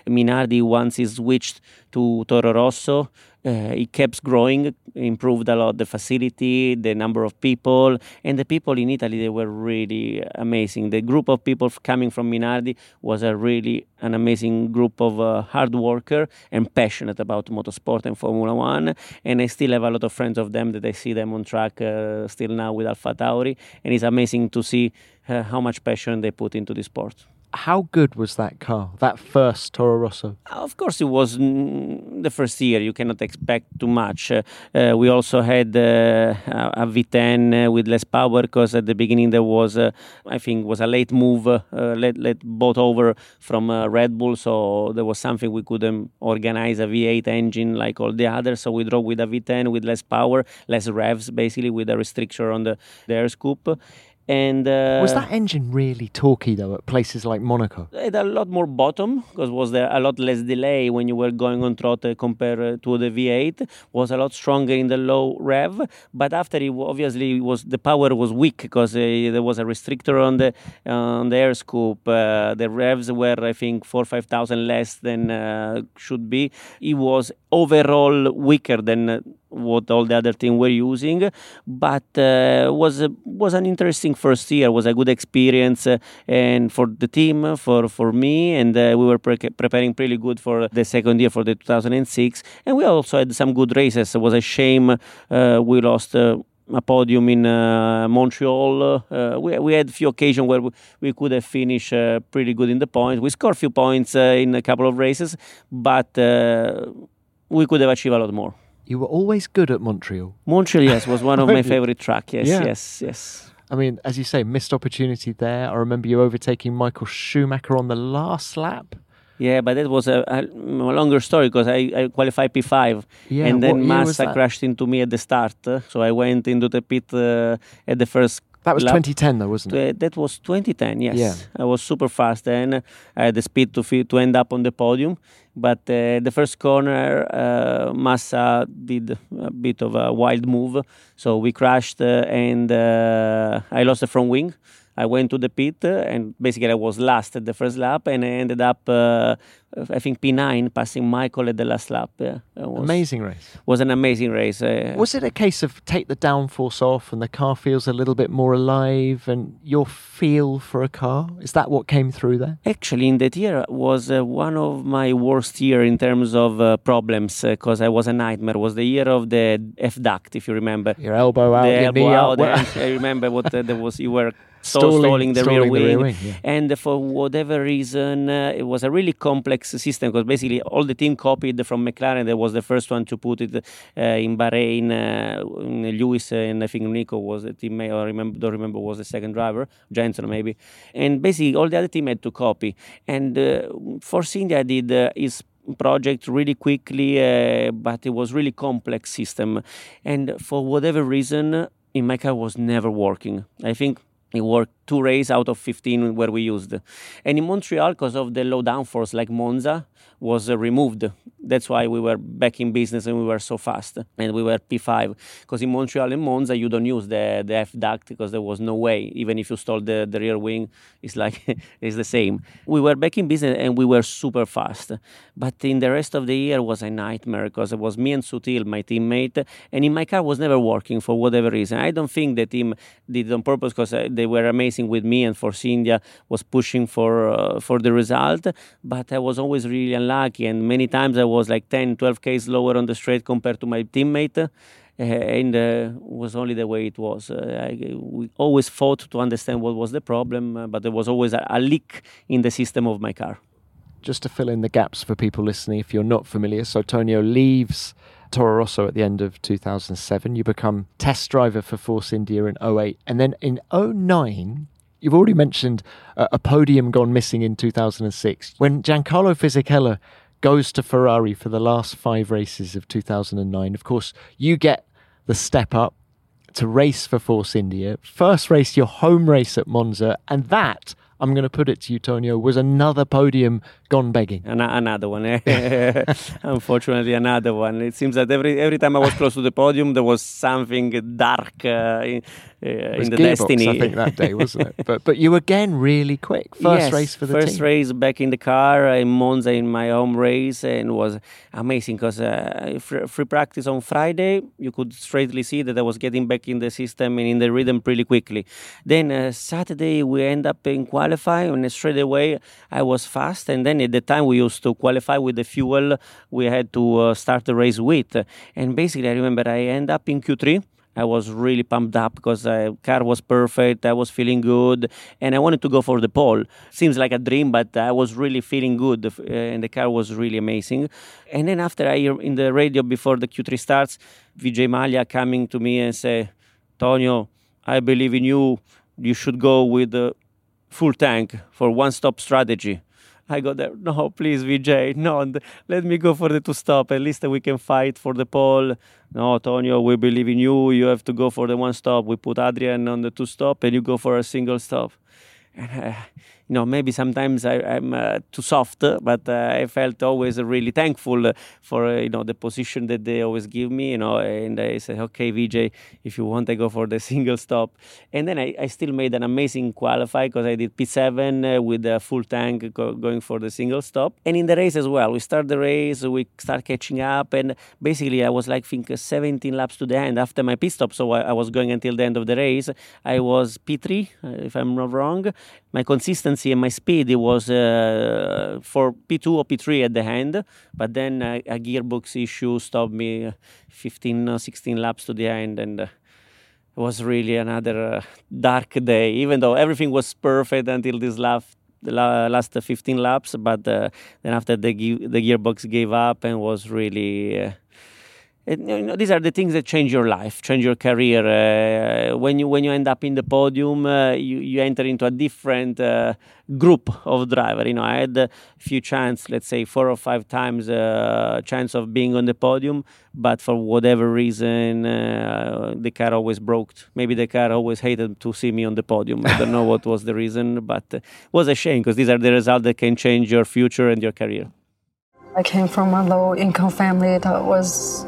Speaker 2: Minardi once he switched to Toro Rosso. Uh, it kept growing, improved a lot the facility, the number of people, and the people in Italy they were really amazing. The group of people coming from Minardi was a really an amazing group of uh, hard worker and passionate about motorsport and Formula One. And I still have a lot of friends of them that I see them on track uh, still now with AlphaTauri, and it's amazing to see uh, how much passion they put into the sport.
Speaker 1: How good was that car, that first Toro Rosso?
Speaker 2: Of course, it was mm, the first year. You cannot expect too much. Uh, uh, we also had uh, a V10 uh, with less power because at the beginning there was, uh, I think, was a late move, uh, let let bought over from Red Bull. So there was something we couldn't organize a V8 engine like all the others. So we drove with a V10 with less power, less revs, basically with a restriction on the, the air scoop and uh,
Speaker 1: was that engine really torquey though at places like Monaco?
Speaker 2: It had a lot more bottom because was there a lot less delay when you were going on throttle compared uh, to the V8. Was a lot stronger in the low rev, but after it obviously was the power was weak because uh, there was a restrictor on the uh, on the air scoop. Uh, the revs were I think four five thousand less than uh, should be. It was overall weaker than what all the other team were using, but uh, was was an interesting first year. Was a good experience, uh, and for the team, for for me, and uh, we were pre- preparing pretty good for the second year for the 2006, and we also had some good races. It was a shame uh, we lost. Uh, a podium in uh, Montreal. Uh, we, we had a few occasions where we, we could have finished uh, pretty good in the points. We scored a few points in a couple of races, but we could have achieved a lot more.
Speaker 1: You were always good at Montreal.
Speaker 2: Montreal, yes, was one of my <laughs> favorite tracks. Yes, yeah. yes, yes.
Speaker 1: I mean, as you say, missed opportunity there. I remember you overtaking Michael Schumacher on the last lap.
Speaker 2: Yeah, but that was a, a longer story because I, I, qualified P5
Speaker 1: yeah,
Speaker 2: and then Massa crashed into me at the start. So I went into the pit uh, at the first
Speaker 1: that was lap. 2010, though, wasn't it?
Speaker 2: That was 2010. Yes, yeah. I was super fast and I had the speed to to end up on the podium, but uh, the first corner, uh, Massa did a bit of a wild move, so we crashed uh, and uh, I lost the front wing. I went to the pit and basically I was last at the first lap and I ended up, uh, I think P9, passing Michael at the last lap. Yeah,
Speaker 1: was, amazing race.
Speaker 2: Was an amazing race. Uh,
Speaker 1: was it a case of take the downforce off and the car feels a little bit more alive and your feel for a car? Is that what came through there?
Speaker 2: Actually, in that year was uh, one of my worst year in terms of uh, problems because uh, I was a nightmare. It was the year of the F duct, if you remember.
Speaker 1: Your elbow out, the your elbow knee out.
Speaker 2: out. I remember what uh, there was. You were stalling, stalling the stalling rear wing, the rear wing yeah. and for whatever reason uh, it was a really complex system because basically all the team copied from McLaren. That was the first one to put it uh, in Bahrain uh, Lewis and I think Nico was the teammate or remember don't remember was the second driver Jenson maybe. And basically all the other team had to copy. And uh, Force India did uh, his project really quickly, uh, but it was really complex system, and for whatever reason, in my car was never working. I think it worked two races out of 15 where we used. And in Montreal, because of the low downforce like Monza, was uh, removed. That's why we were back in business and we were so fast. And we were P5. Because in Montreal and Monza, you don't use the, the F duct because there was no way. Even if you stole the, the rear wing, it's like, <laughs> it's the same. We were back in business and we were super fast. But in the rest of the year was a nightmare because it was me and Sutil, my teammate. And in my car was never working for whatever reason. I don't think the team did on purpose because uh, they were amazing with me and Force India was pushing for, uh, for the result. But I was always really unlucky, and many times I was like 10, 12 k's lower on the straight compared to my teammate. Uh, and uh, was only the way it was. Uh, I, we always fought to understand what was the problem, uh, but there was always a, a, leak in the system of my car.
Speaker 1: Just to fill in the gaps for people listening, if you're not familiar, so Tonio leaves Toro Rosso at the end of 2007. You become test driver for Force India in 08. And then in 09, You've already mentioned a podium gone missing in 2006. When Giancarlo Fisichella goes to Ferrari for the last five races of 2009, of course, you get the step up to race for Force India. First race, your home race at Monza, and that I'm going to put it to you, Tonio, was another podium gone begging.
Speaker 2: An- another one. <laughs> <laughs> Unfortunately, another one. It seems that every every time I was close to the podium, there was something dark uh, in, uh, in the
Speaker 1: gearbox,
Speaker 2: destiny.
Speaker 1: I think that day, wasn't it? <laughs> but but you again really quick. First
Speaker 2: yes,
Speaker 1: race for the
Speaker 2: first
Speaker 1: team.
Speaker 2: race back in the car in Monza in my home race, and was amazing because uh, free practice on Friday, you could straightly see that I was getting back in the system and in the rhythm pretty quickly. Then uh, Saturday we end up in qualify, and straight away I was fast, and then at the time we used to qualify with the fuel we had to uh, start the race with. And basically, I remember I end up in Q3 I was really pumped up because the car was perfect. I was feeling good, and I wanted to go for the pole. Seems like a dream, but I was really feeling good, uh, and the car was really amazing. And then after I hear in the radio before the Q3 starts, Vijay Mallya coming to me and say, Tonio, I believe in you. You should go with the full tank for one-stop strategy. I go there. No, please, Vijay, no, let me go for the two stop. At least we can fight for the pole. No, Tonio, we believe in you. You have to go for the one stop. We put Adrian on the two stop, and you go for a single stop. And, uh, you know, maybe sometimes I, am uh, too soft, but uh, I felt always really thankful for uh, you know the position that they always give me. You know, and I said, okay, Vijay, if you want, I go for the <laughs> single stop. And then I, I still made an amazing qualify because I did P7 uh, with a full tank go, going for the single stop. And in the race as well, we start the race, we start catching up, and basically I was like, I think 17 laps to the end after my pit stop. So I, I was going until the end of the race. I was P3, uh, if I'm not wrong. My consistency efficiency and my speed it was uh, for P2 or P3 at the end, but then uh, a gearbox issue stopped me uh, 15 or 16 laps to the end, and uh, it was really another uh, dark day. Even though everything was perfect until this last the last 15 laps, but uh, then after the the gearbox gave up and was really you know, these are the things that change your life, change your career. Uh, when you when you end up in the podium, uh, you you enter into a different uh, group of driver. You know, I had a few chance, let's say four or five times uh, chance of being on the podium, but for whatever reason, uh, the car always broke. Maybe the car always hated to see me on the podium. I don't know what was the reason, but it was a shame because these are the results that can change your future and your career.
Speaker 4: I came from a low income family that was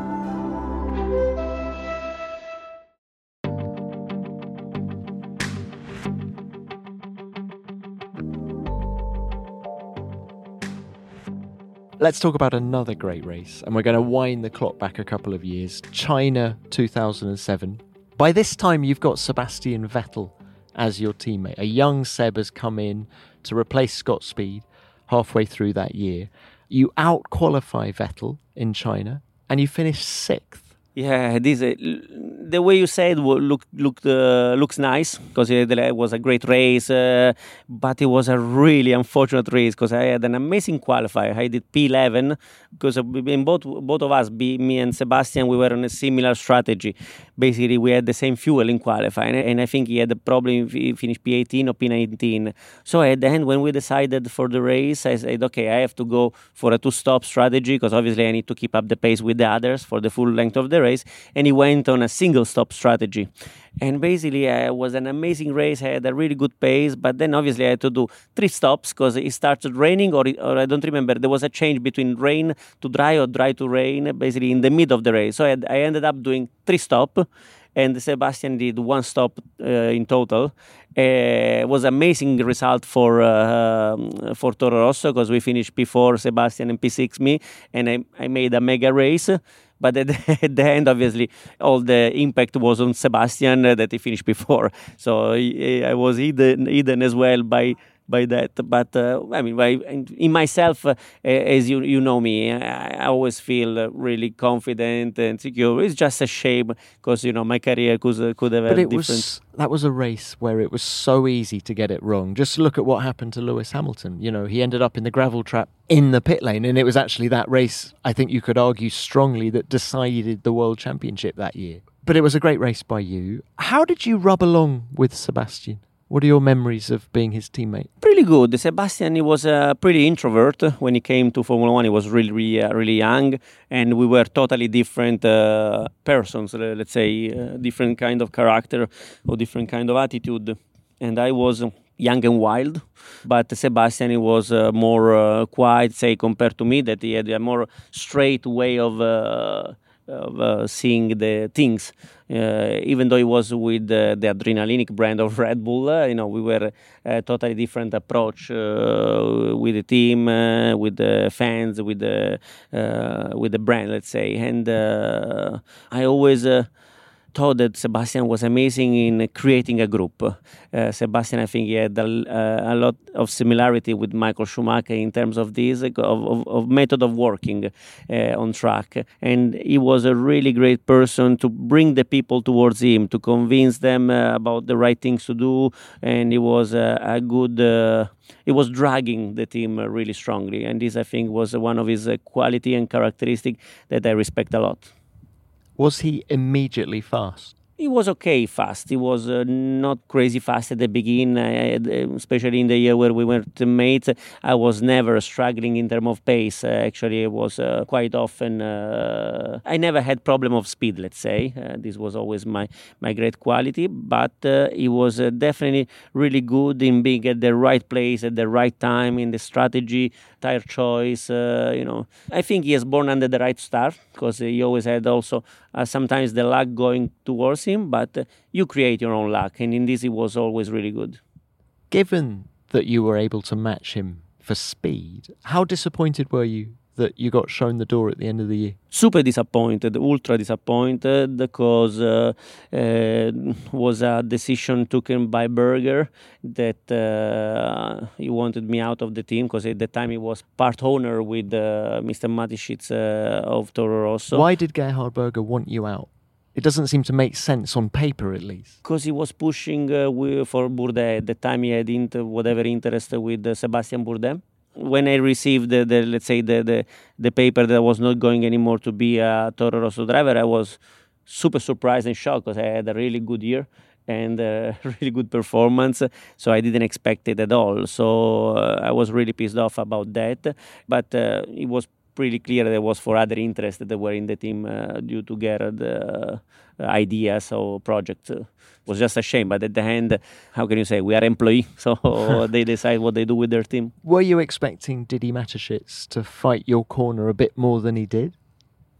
Speaker 1: Let's talk about another great race, and we're going to wind the clock back a couple of years. China 2007. By this time, you've got Sebastian Vettel as your teammate. A young Seb has come in to replace Scott Speed halfway through that year. You out qualify Vettel in China, and you finish sixth.
Speaker 2: Yeah, this uh, the way you said look looked uh, looks nice because it was a great race, uh, but it was a really unfortunate race because I had an amazing qualifier. I did P11 because in both both of us, me and Sebastian, we were on a similar strategy. Basically, we had the same fuel in qualifying, and I think he had a problem if he finished P18 or P19. So at the end, when we decided for the race, I said, okay, I have to go for a two-stop strategy because obviously I need to keep up the pace with the others for the full length of the race, and he went on a single stop strategy. And basically, it was an amazing race. I had a really good pace, but then obviously I had to do three stops because it started raining, or, or I don't remember. There was a change between rain to dry or dry to rain, basically in the mid of the race. So I, had, I ended up doing three stops and Sebastian did one stop uh, in total. Uh, it was amazing result for uh, um, for Toro Rosso because we finished P4 Sebastian and P6 me, and I, I made a mega race. But <laughs> at the, end, obviously, all the impact was on Sebastian that he finished before. So eh, I was hidden, hidden as well by by that. But uh, I mean, by, in myself, uh, as you you know me, I, always feel really confident and secure. It's just a shame because you know my career could could have.
Speaker 1: But it
Speaker 2: different...
Speaker 1: was that was a race where it was so easy to get it wrong. Just look at what happened to Lewis Hamilton. You know, he ended up in the gravel trap in the pit lane, and it was actually that race. I think you could argue strongly that decided the world championship that year. But it was a great race by you. How did you rub along with Sebastian? What are your memories of being his teammate?
Speaker 2: Pretty good. Sebastian, he was a pretty introvert when he came to Formula One. He was really, really, uh, really young, and we were totally different uh, persons. Let's say, uh, different kind of character or different kind of attitude. And I was young and wild, but Sebastian he was uh, more uh, quiet, say, compared to me. That he had a more straight way of uh, of uh, seeing the things. Uh, even though it was with the adrenalinic brand of Red Bull, uh, you know, we were a totally different approach uh, with the team, uh, with the fans, with the with the brand, let's say. And I always thought that Sebastian was amazing in creating a group. Uh, Sebastian, I think he had a, uh, a, lot of similarity with Michael Schumacher in terms of this of, of, of method of working uh, on track, and he was a really great person to bring the people towards him, to convince them uh, about the right things to do, and he was a good. Uh, he was dragging the team really strongly, and this I think was one of his quality and characteristic that I respect a lot.
Speaker 1: Was he immediately fast?
Speaker 2: He was okay fast. He was uh, not crazy fast at the beginning, uh, especially in the year where we were teammates. I was never struggling in terms of pace. Uh, actually, it was uh, quite often. Uh, I never had problem of speed. Let's say uh, this was always my my great quality. But he was definitely really good in being at the right place at the right time in the strategy, tire choice. you know, I think he is born under the right star because he always had also sometimes the luck going towards him him, but uh, you create your own luck. And in this, he was always really good.
Speaker 1: Given that you were able to match him for speed, how disappointed were you that you got shown the door at the end of the year?
Speaker 2: Super disappointed, ultra disappointed, because uh, uh, was a decision taken by Berger that uh, he wanted me out of the team because at the time he was part owner with uh, Mr. Mateschitz uh, of Toro Rosso.
Speaker 1: Why did Gerhard Berger want you out? It doesn't seem to make sense on paper, at least.
Speaker 2: Because he was pushing uh, for Bourdais at the time he had inter- whatever interest with Sebastian Bourdais. When I received the, the, let's say the, the the paper that I was not going anymore to be a Toro Rosso driver, I was super surprised and shocked because I had a really good year and a <laughs> really good performance. So I didn't expect it at all. So uh, I was really pissed off about that. But uh, it was pretty clear there was for other interests that were in the team uh, due to Gerhard uh, ideas or projects. It was just a shame, but at the end, how can you say we are employee, <laughs> so <laughs> they decide what they do with their team.
Speaker 1: Were you expecting Didi Mateschitz to fight your corner a bit more than he did?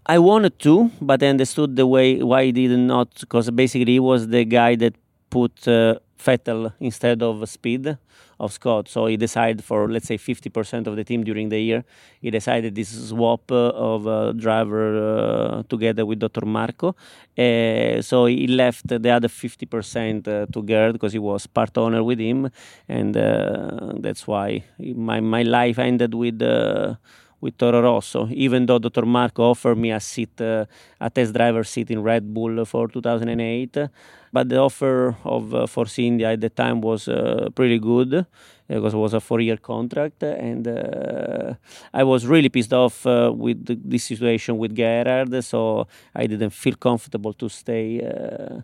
Speaker 2: I wanted to, but I understood the way why he did not, because basically he was the guy that put uh, Vettel instead of speed of Scott. So he decided for let's say 50% of the team during the year. He decided this swap uh, of uh, driver uh, together with Dr. Marko. Uh, so he left the other 50% uh, to Gerd because he was part owner with him, and that's why my my life ended with with Toro Rosso, even though Dr. Marko offered me a seat, uh, a test driver seat in Red Bull for 2008. But the offer of uh, Force India at the time was uh, pretty good because it was a four-year contract, and uh, I was really pissed off uh, with the, this situation with Gerhard, so I didn't feel comfortable to stay uh,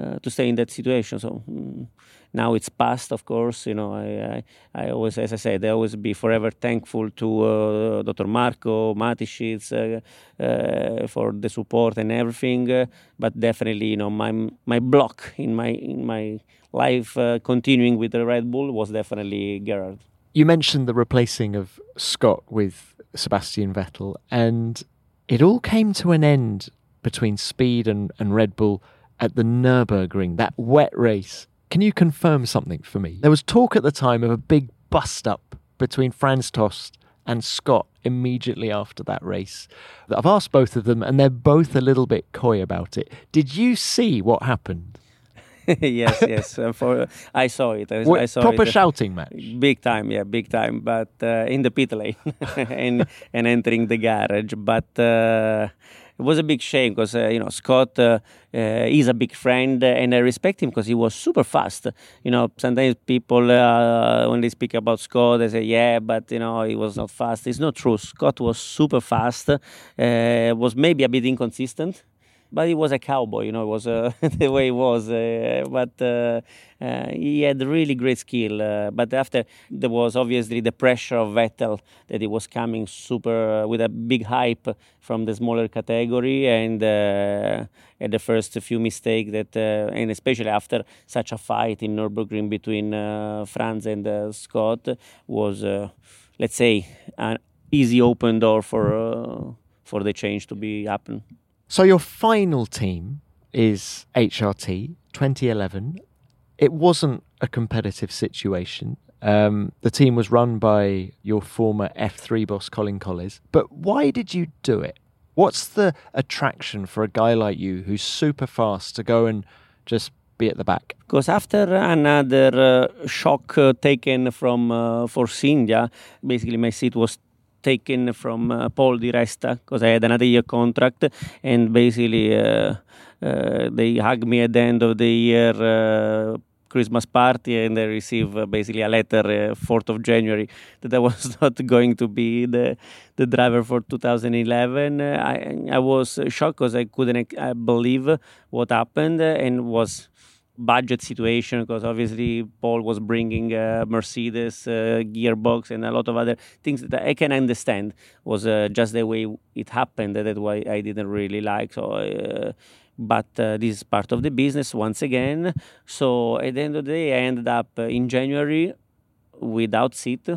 Speaker 2: uh, to stay in that situation. So. Mm, now it's past, of course. You know, I, I, I always, as I said, I always be forever thankful to uh, Dr. Marko Mateschitz uh, uh, for the support and everything. Uh, but definitely, you know, my my block in my in my life uh, continuing with the Red Bull was definitely Gerhard.
Speaker 1: You mentioned the replacing of Scott with Sebastian Vettel, and it all came to an end between Speed and, and Red Bull at the Nürburgring, that wet race can you confirm something for me? There was talk at the time of a big bust up between Franz Tost and Scott immediately after that race. I've asked both of them, and they're both a little bit coy about it. Did you see what happened? <laughs>
Speaker 2: yes, yes. <laughs> Uh, for I saw it. I, I saw
Speaker 1: proper
Speaker 2: it.
Speaker 1: shouting match.
Speaker 2: Big time, yeah, big time. But uh, in the pit lane <laughs> and and entering the garage. But uh, it was a big shame because uh, you know Scott uh, uh, is a big friend and I respect him because he was super fast. You know, sometimes people when they speak about Scott, they say, "Yeah, but you know he was not fast." It's not true. Scott was super fast. was maybe a bit inconsistent but he was a cowboy, you know, it was uh, <laughs> the way he was. Uh, but uh, uh he had really great skill. Uh, but after there was obviously the pressure of Vettel that he was coming super uh, with a big hype from the smaller category, and at the first few mistakes that, and especially after such a fight in Nurburgring between Franz and Scott, was let's say an easy open door for for the change to be happen.
Speaker 1: So your final team is HRT 2011. It wasn't a competitive situation. Um, the team was run by your former F3 boss, Colin Kolles. But why did you do it? What's the attraction for a guy like you who's super fast to go and just be at the back?
Speaker 2: Because after another uh, shock uh, taken from uh, Force India, basically my seat was taken from uh, Paul Di Resta because I had another year contract, and basically uh, uh, they hugged me at the end of the year. Christmas party and I received uh, basically a letter uh, 4th of January <laughs> that I was <laughs> not going to be the the driver for 2011. I I was shocked because I couldn't believe what happened and was budget situation because obviously Paul was bringing a Mercedes uh, gearbox and a lot of other things that I can understand was uh, just the way it happened. That's why I didn't really like. So, uh, but uh, this is part of the business once again. So at the end of the day, I ended up uh, in January without seat.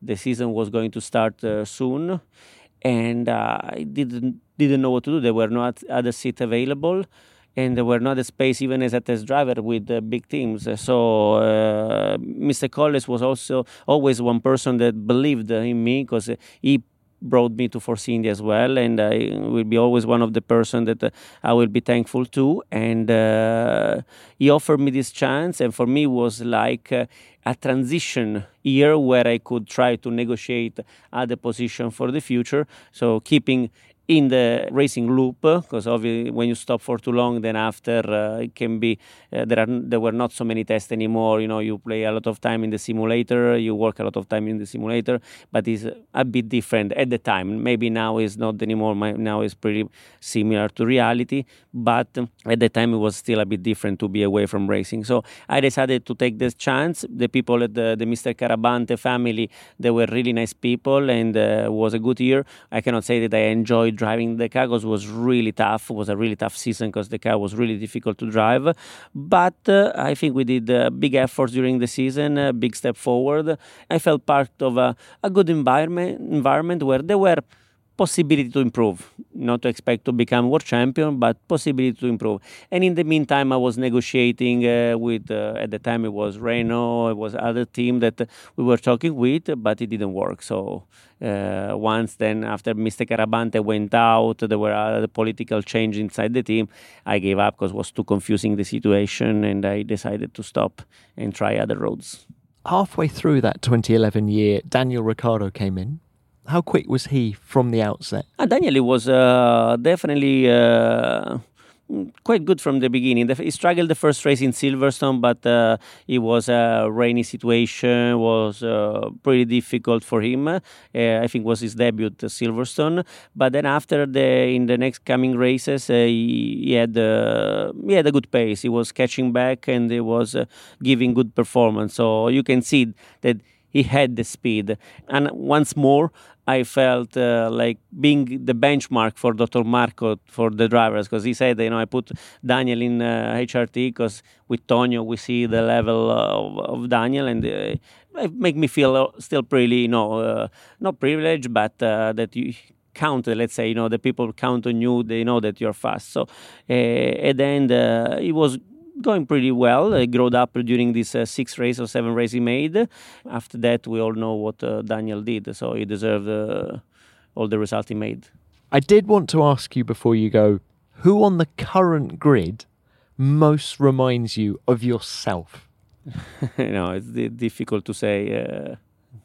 Speaker 2: The season was going to start uh, soon, and I didn't didn't know what to do. There were no other seats available and there were not a space even as a test driver with uh, big teams. So uh, Mr. Kolles was also always one person that believed in me because he brought me to Force India as well, and I will be always one of the person that uh, I will be thankful to. And uh, he offered me this chance, and for me was like uh, a transition year where I could try to negotiate other position for the future. So keeping in the racing loop because obviously when you stop for too long then after uh, it can be uh, there are there were not so many tests anymore you know you play a lot of time in the simulator you work a lot of time in the simulator but it's a bit different at the time. Maybe now is not anymore now is pretty similar to reality but at the time it was still a bit different to be away from racing. So i decided to take this chance. The people at the, the mr carabante family they were really nice people and uh, was a good year. I cannot say that i enjoyed driving the car was really tough. It was a really tough season because the car was really difficult to drive. But uh, I think we did uh, big efforts during the season, a big step forward. I felt part of a, a good environment, environment where there were possibility to improve. Not to expect to become world champion, but possibility to improve. And in the meantime, I was negotiating uh, with, uh, at the time it was Renault, it was other team that we were talking with, but it didn't work. So uh, once then, after Mr. Carabante went out, there were other political change inside the team. I gave up because it was too confusing the situation, and I decided to stop and try other roads.
Speaker 1: Halfway through that 2011 year, Daniel Ricciardo came in how quick was he from the outset?
Speaker 2: Uh, Daniel was uh, definitely uh, quite good from the beginning. He struggled the first race in Silverstone, but uh, it was a rainy situation. was uh, pretty difficult for him. Uh, I think was his debut at Silverstone. But then after the in the next coming races, he, he, had he had a good pace. He was catching back and he was giving good performance. So you can see that he had the speed. And once more, I felt uh, like being the benchmark for Dr. Marko for the drivers because he said, you know, I put Daniel in uh, HRT because with Tonio we see the level of, of Daniel and uh, it make me feel uh, still pretty, you know, uh, not privileged, but uh, that you count. Let's say, you know, the people count on you. They know that you're fast. So at the end, it was going pretty well. He grew up during this uh, six race or seven race he made. After that, we all know what uh, Daniel did, so he deserved uh, all the results he made.
Speaker 1: I did want to ask you before you go, who on the current grid most reminds you of yourself? <laughs>
Speaker 2: you know, it's difficult to say.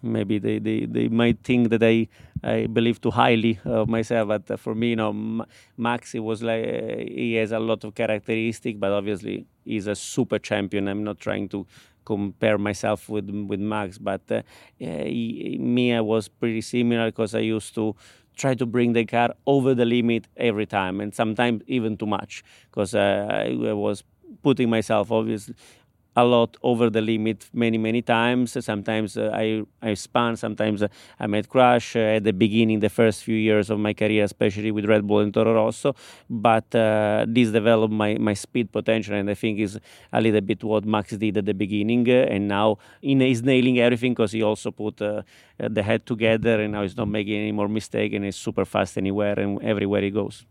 Speaker 2: Maybe they, they, they might think that I I believe too highly of myself. But for me, you know, Max, he was like he has a lot of characteristics, but obviously he's a super champion. I'm not trying to compare myself with with Max, but uh, he, me, I was pretty similar because I used to try to bring the car over the limit every time, and sometimes even too much because uh, I was putting myself obviously a lot over the limit many many times. Sometimes uh, i i spun sometimes uh, i made crash uh, at the beginning the first few years of my career especially with red bull and toro rosso. But uh, this developed my my speed potential and i think is a little bit what max did at the beginning uh, and now in, he's nailing everything because he also put uh, the head together and now he's not making any more mistake and he's super fast anywhere and everywhere he goes.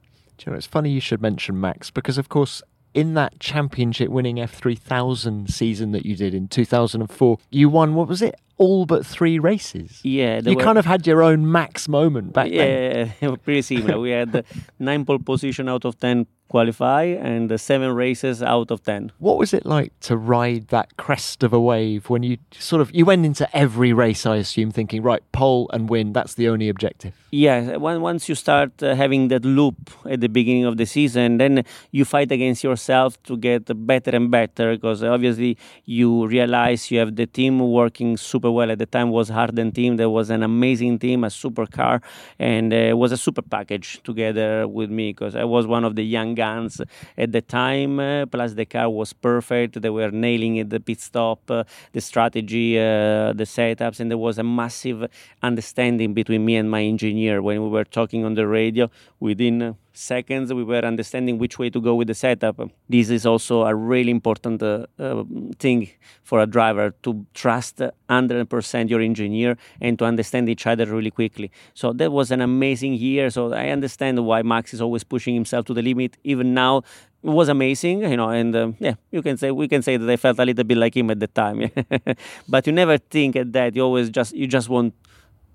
Speaker 1: You know, it's funny you should mention Max because, of course, in that championship winning F3000 season that you did in 2004, you won, what was it? All but three races.
Speaker 2: Yeah,
Speaker 1: you
Speaker 2: were,
Speaker 1: kind of had your own max moment back
Speaker 2: yeah,
Speaker 1: then.
Speaker 2: Yeah, <laughs> pretty similar. we had nine pole position out of 10 qualify and seven races out of 10.
Speaker 1: What was it like to ride that crest of a wave when you sort of you went into every race I assume thinking right pole and win that's the only objective.
Speaker 2: Yeah, once you start uh, having that loop at the beginning of the season then you fight against yourself to get better and better because obviously you realize you have the team working super well at the time was Arden team there was an amazing team a super car and uh, it was a super package together with me because I was one of the young guns at the time. Uh, plus, the car was perfect. They were nailing it, the pit stop, uh, the strategy, uh, the setups, and there was a massive understanding between me and my engineer when we were talking on the radio. Within seconds we were understanding which way to go with the setup. This is also a really important uh, uh, thing for a driver to trust 100% your engineer and to understand each other really quickly. So that was an amazing year. So i understand why max is always pushing himself to the limit. Even now it was amazing, you know, and um, yeah, you can say we can say that I felt a little bit like him at the time, <laughs> but you never think at that. You always just you just want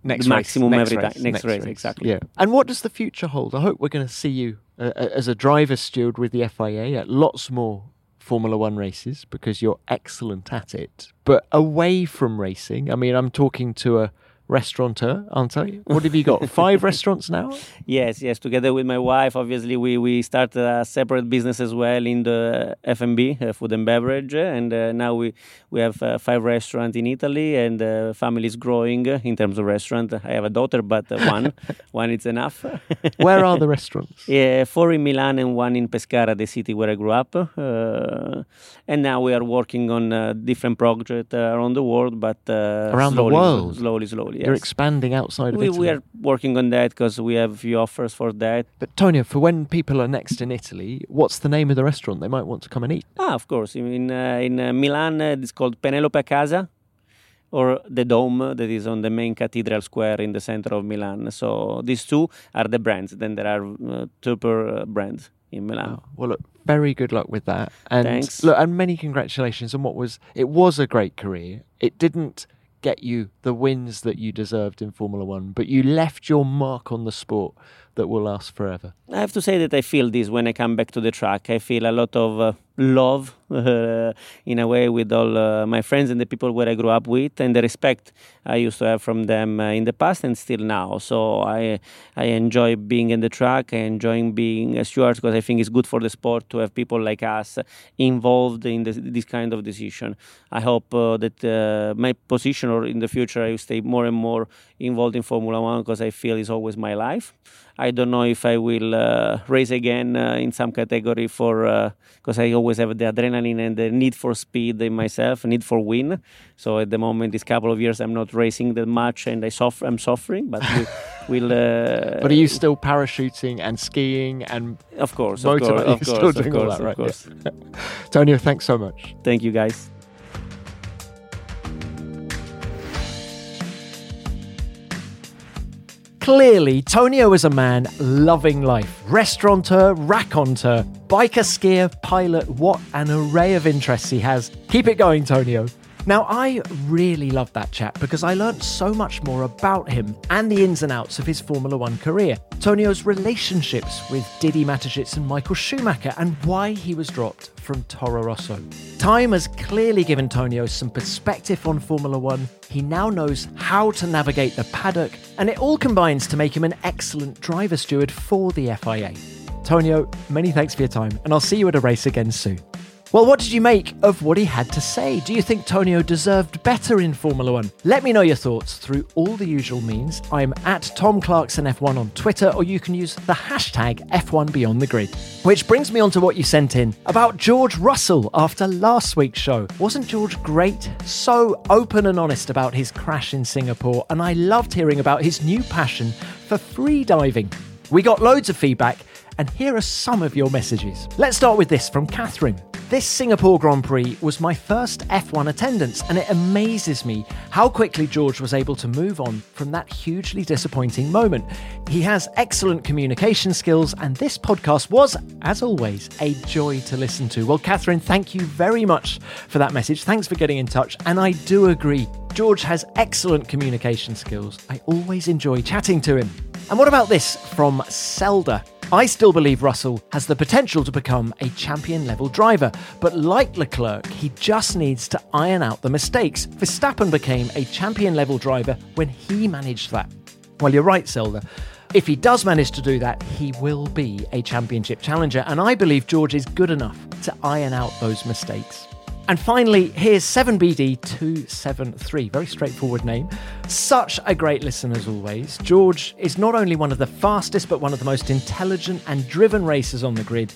Speaker 1: next
Speaker 2: the maximum
Speaker 1: race,
Speaker 2: every
Speaker 1: next
Speaker 2: time. Next,
Speaker 1: next
Speaker 2: race,
Speaker 1: race,
Speaker 2: exactly.
Speaker 1: Yeah. And what does the future hold? I hope we're going to see you uh, as a driver steward with the FIA at lots more Formula One races because you're excellent at it. But away from racing, I mean, I'm talking to a restaurateur, aren't I? What have you got? Five <laughs> restaurants now?
Speaker 2: Yes, yes. Together with my wife, obviously, we, we started a separate business as well in the F&B, uh, food and beverage, and uh, now we we have uh, five restaurants in Italy, and the family is growing uh, in terms of restaurant. I have a daughter, but uh, one <laughs> one is enough. <laughs>
Speaker 1: where are the restaurants?
Speaker 2: Yeah, four in Milan and one in Pescara, the city where I grew up. and now we are working on different projects around the world, but
Speaker 1: around
Speaker 2: slowly,
Speaker 1: the world,
Speaker 2: slowly, slowly. Yes.
Speaker 1: You're expanding outside of
Speaker 2: we,
Speaker 1: Italy.
Speaker 2: We are working on that because we have few offers for that.
Speaker 1: But Tonio, for when people are next in Italy, what's the name of the restaurant they might want to come and eat?
Speaker 2: Ah, of course. In uh, in uh, Milan, uh, it's called Penelope Casa, or the Dome that is on the main cathedral square in the center of Milan. So these two are the brands. Then there are uh, Tupper brands in Milan.
Speaker 1: Oh, well, look, very good luck with that. And
Speaker 2: Thanks.
Speaker 1: look, and many congratulations on what was it was a great career. It didn't get you the wins that you deserved in Formula One, but you left your mark on the sport that will last forever.
Speaker 2: I have to say that I feel this when I come back to the track. I feel a lot of uh, love <laughs> in a way with all uh, my friends and the people where I grew up with, and the respect I used to have from them uh, in the past and still now. So I I enjoy being in the track. I enjoy being a steward because I think it's good for the sport to have people like us involved in this, this kind of decision. I hope uh, that uh, my position or in the future I will stay more and more involved in Formula One because I feel it's always my life. I don't know if I will race again in some category for because I always have the adrenaline and the need for speed in myself, need for win. So at the moment, this couple of years, I'm not racing that much, and I suffer. I'm suffering, but we, <laughs> will uh,
Speaker 1: but are you still parachuting and skiing and
Speaker 2: of course, of course, of <laughs> course,
Speaker 1: still
Speaker 2: of
Speaker 1: doing
Speaker 2: course,
Speaker 1: all that, right?
Speaker 2: of <laughs>
Speaker 1: Tonio, thanks so much.
Speaker 2: Thank you, guys.
Speaker 1: Clearly, Tonio is a man loving life. Restaurateur, raconteur, biker, skier, pilot, what an array of interests he has. Keep it going, Tonio. Now, I really loved that chat because I learnt so much more about him and the ins and outs of his Formula One career, Tonio's relationships with Didi Mateschitz and Michael Schumacher, and why he was dropped from Toro Rosso. Time has clearly given Tonio some perspective on Formula One. He now knows how to navigate the paddock, and it all combines to make him an excellent driver steward for the FIA. Tonio, many thanks for your time, and I'll see you at a race again soon. Well, what did you make of what he had to say? Do you think Tonio deserved better in Formula One? Let me know your thoughts through all the usual means. I'm at Tom Clarkson F1 on Twitter, or you can use the hashtag F1 Beyond the Grid. Which brings me on to what you sent in about George Russell after last week's show. Wasn't George great? So open and honest about his crash in Singapore, and I loved hearing about his new passion for free diving. We got loads of feedback, and here are some of your messages. Let's start with this from Catherine. This Singapore Grand Prix was my first F1 attendance, and it amazes me how quickly George was able to move on from that hugely disappointing moment. He has excellent communication skills, and this podcast was, as always, a joy to listen to. Well, Catherine, thank you very much for that message. Thanks for getting in touch, and I do agree. George has excellent communication skills. I always enjoy chatting to him. And what about this from Zelda? I still believe Russell has the potential to become a champion level driver, but like Leclerc, he just needs to iron out the mistakes. Verstappen became a champion level driver when he managed that. Well, you're right, Zelda. If he does manage to do that, he will be a championship challenger, and I believe George is good enough to iron out those mistakes. And finally, here's 7BD273. Very straightforward name. Such a great listen as always. George is not only one of the fastest, but one of the most intelligent and driven racers on the grid.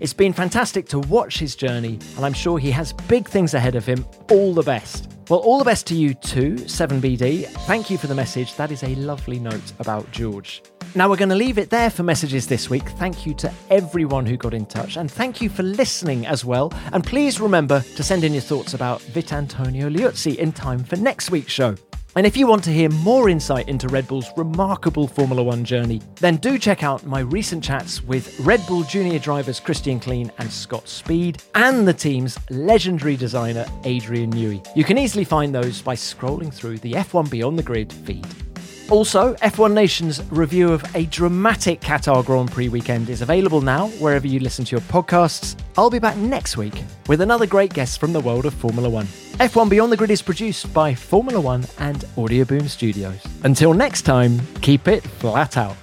Speaker 1: It's been fantastic to watch his journey, and I'm sure he has big things ahead of him. All the best. Well, all the best to you too, 7BD. Thank you for the message. That is a lovely note about George. Now, we're going to leave it there for messages this week. Thank you to everyone who got in touch, and thank you for listening as well. And please remember to send in your thoughts about Vitantonio Liuzzi in time for next week's show. And if you want to hear more insight into Red Bull's remarkable Formula One journey, then do check out my recent chats with Red Bull junior drivers Christian Klien and Scott Speed, and the team's legendary designer Adrian Newey. You can easily find those by scrolling through the F1 Beyond the Grid feed. Also, F1 Nation's review of a dramatic Qatar Grand Prix weekend is available now wherever you listen to your podcasts. I'll be back next week with another great guest from the world of Formula One. F1 Beyond the Grid is produced by Formula One and Audioboom Studios. Until next time, keep it flat out.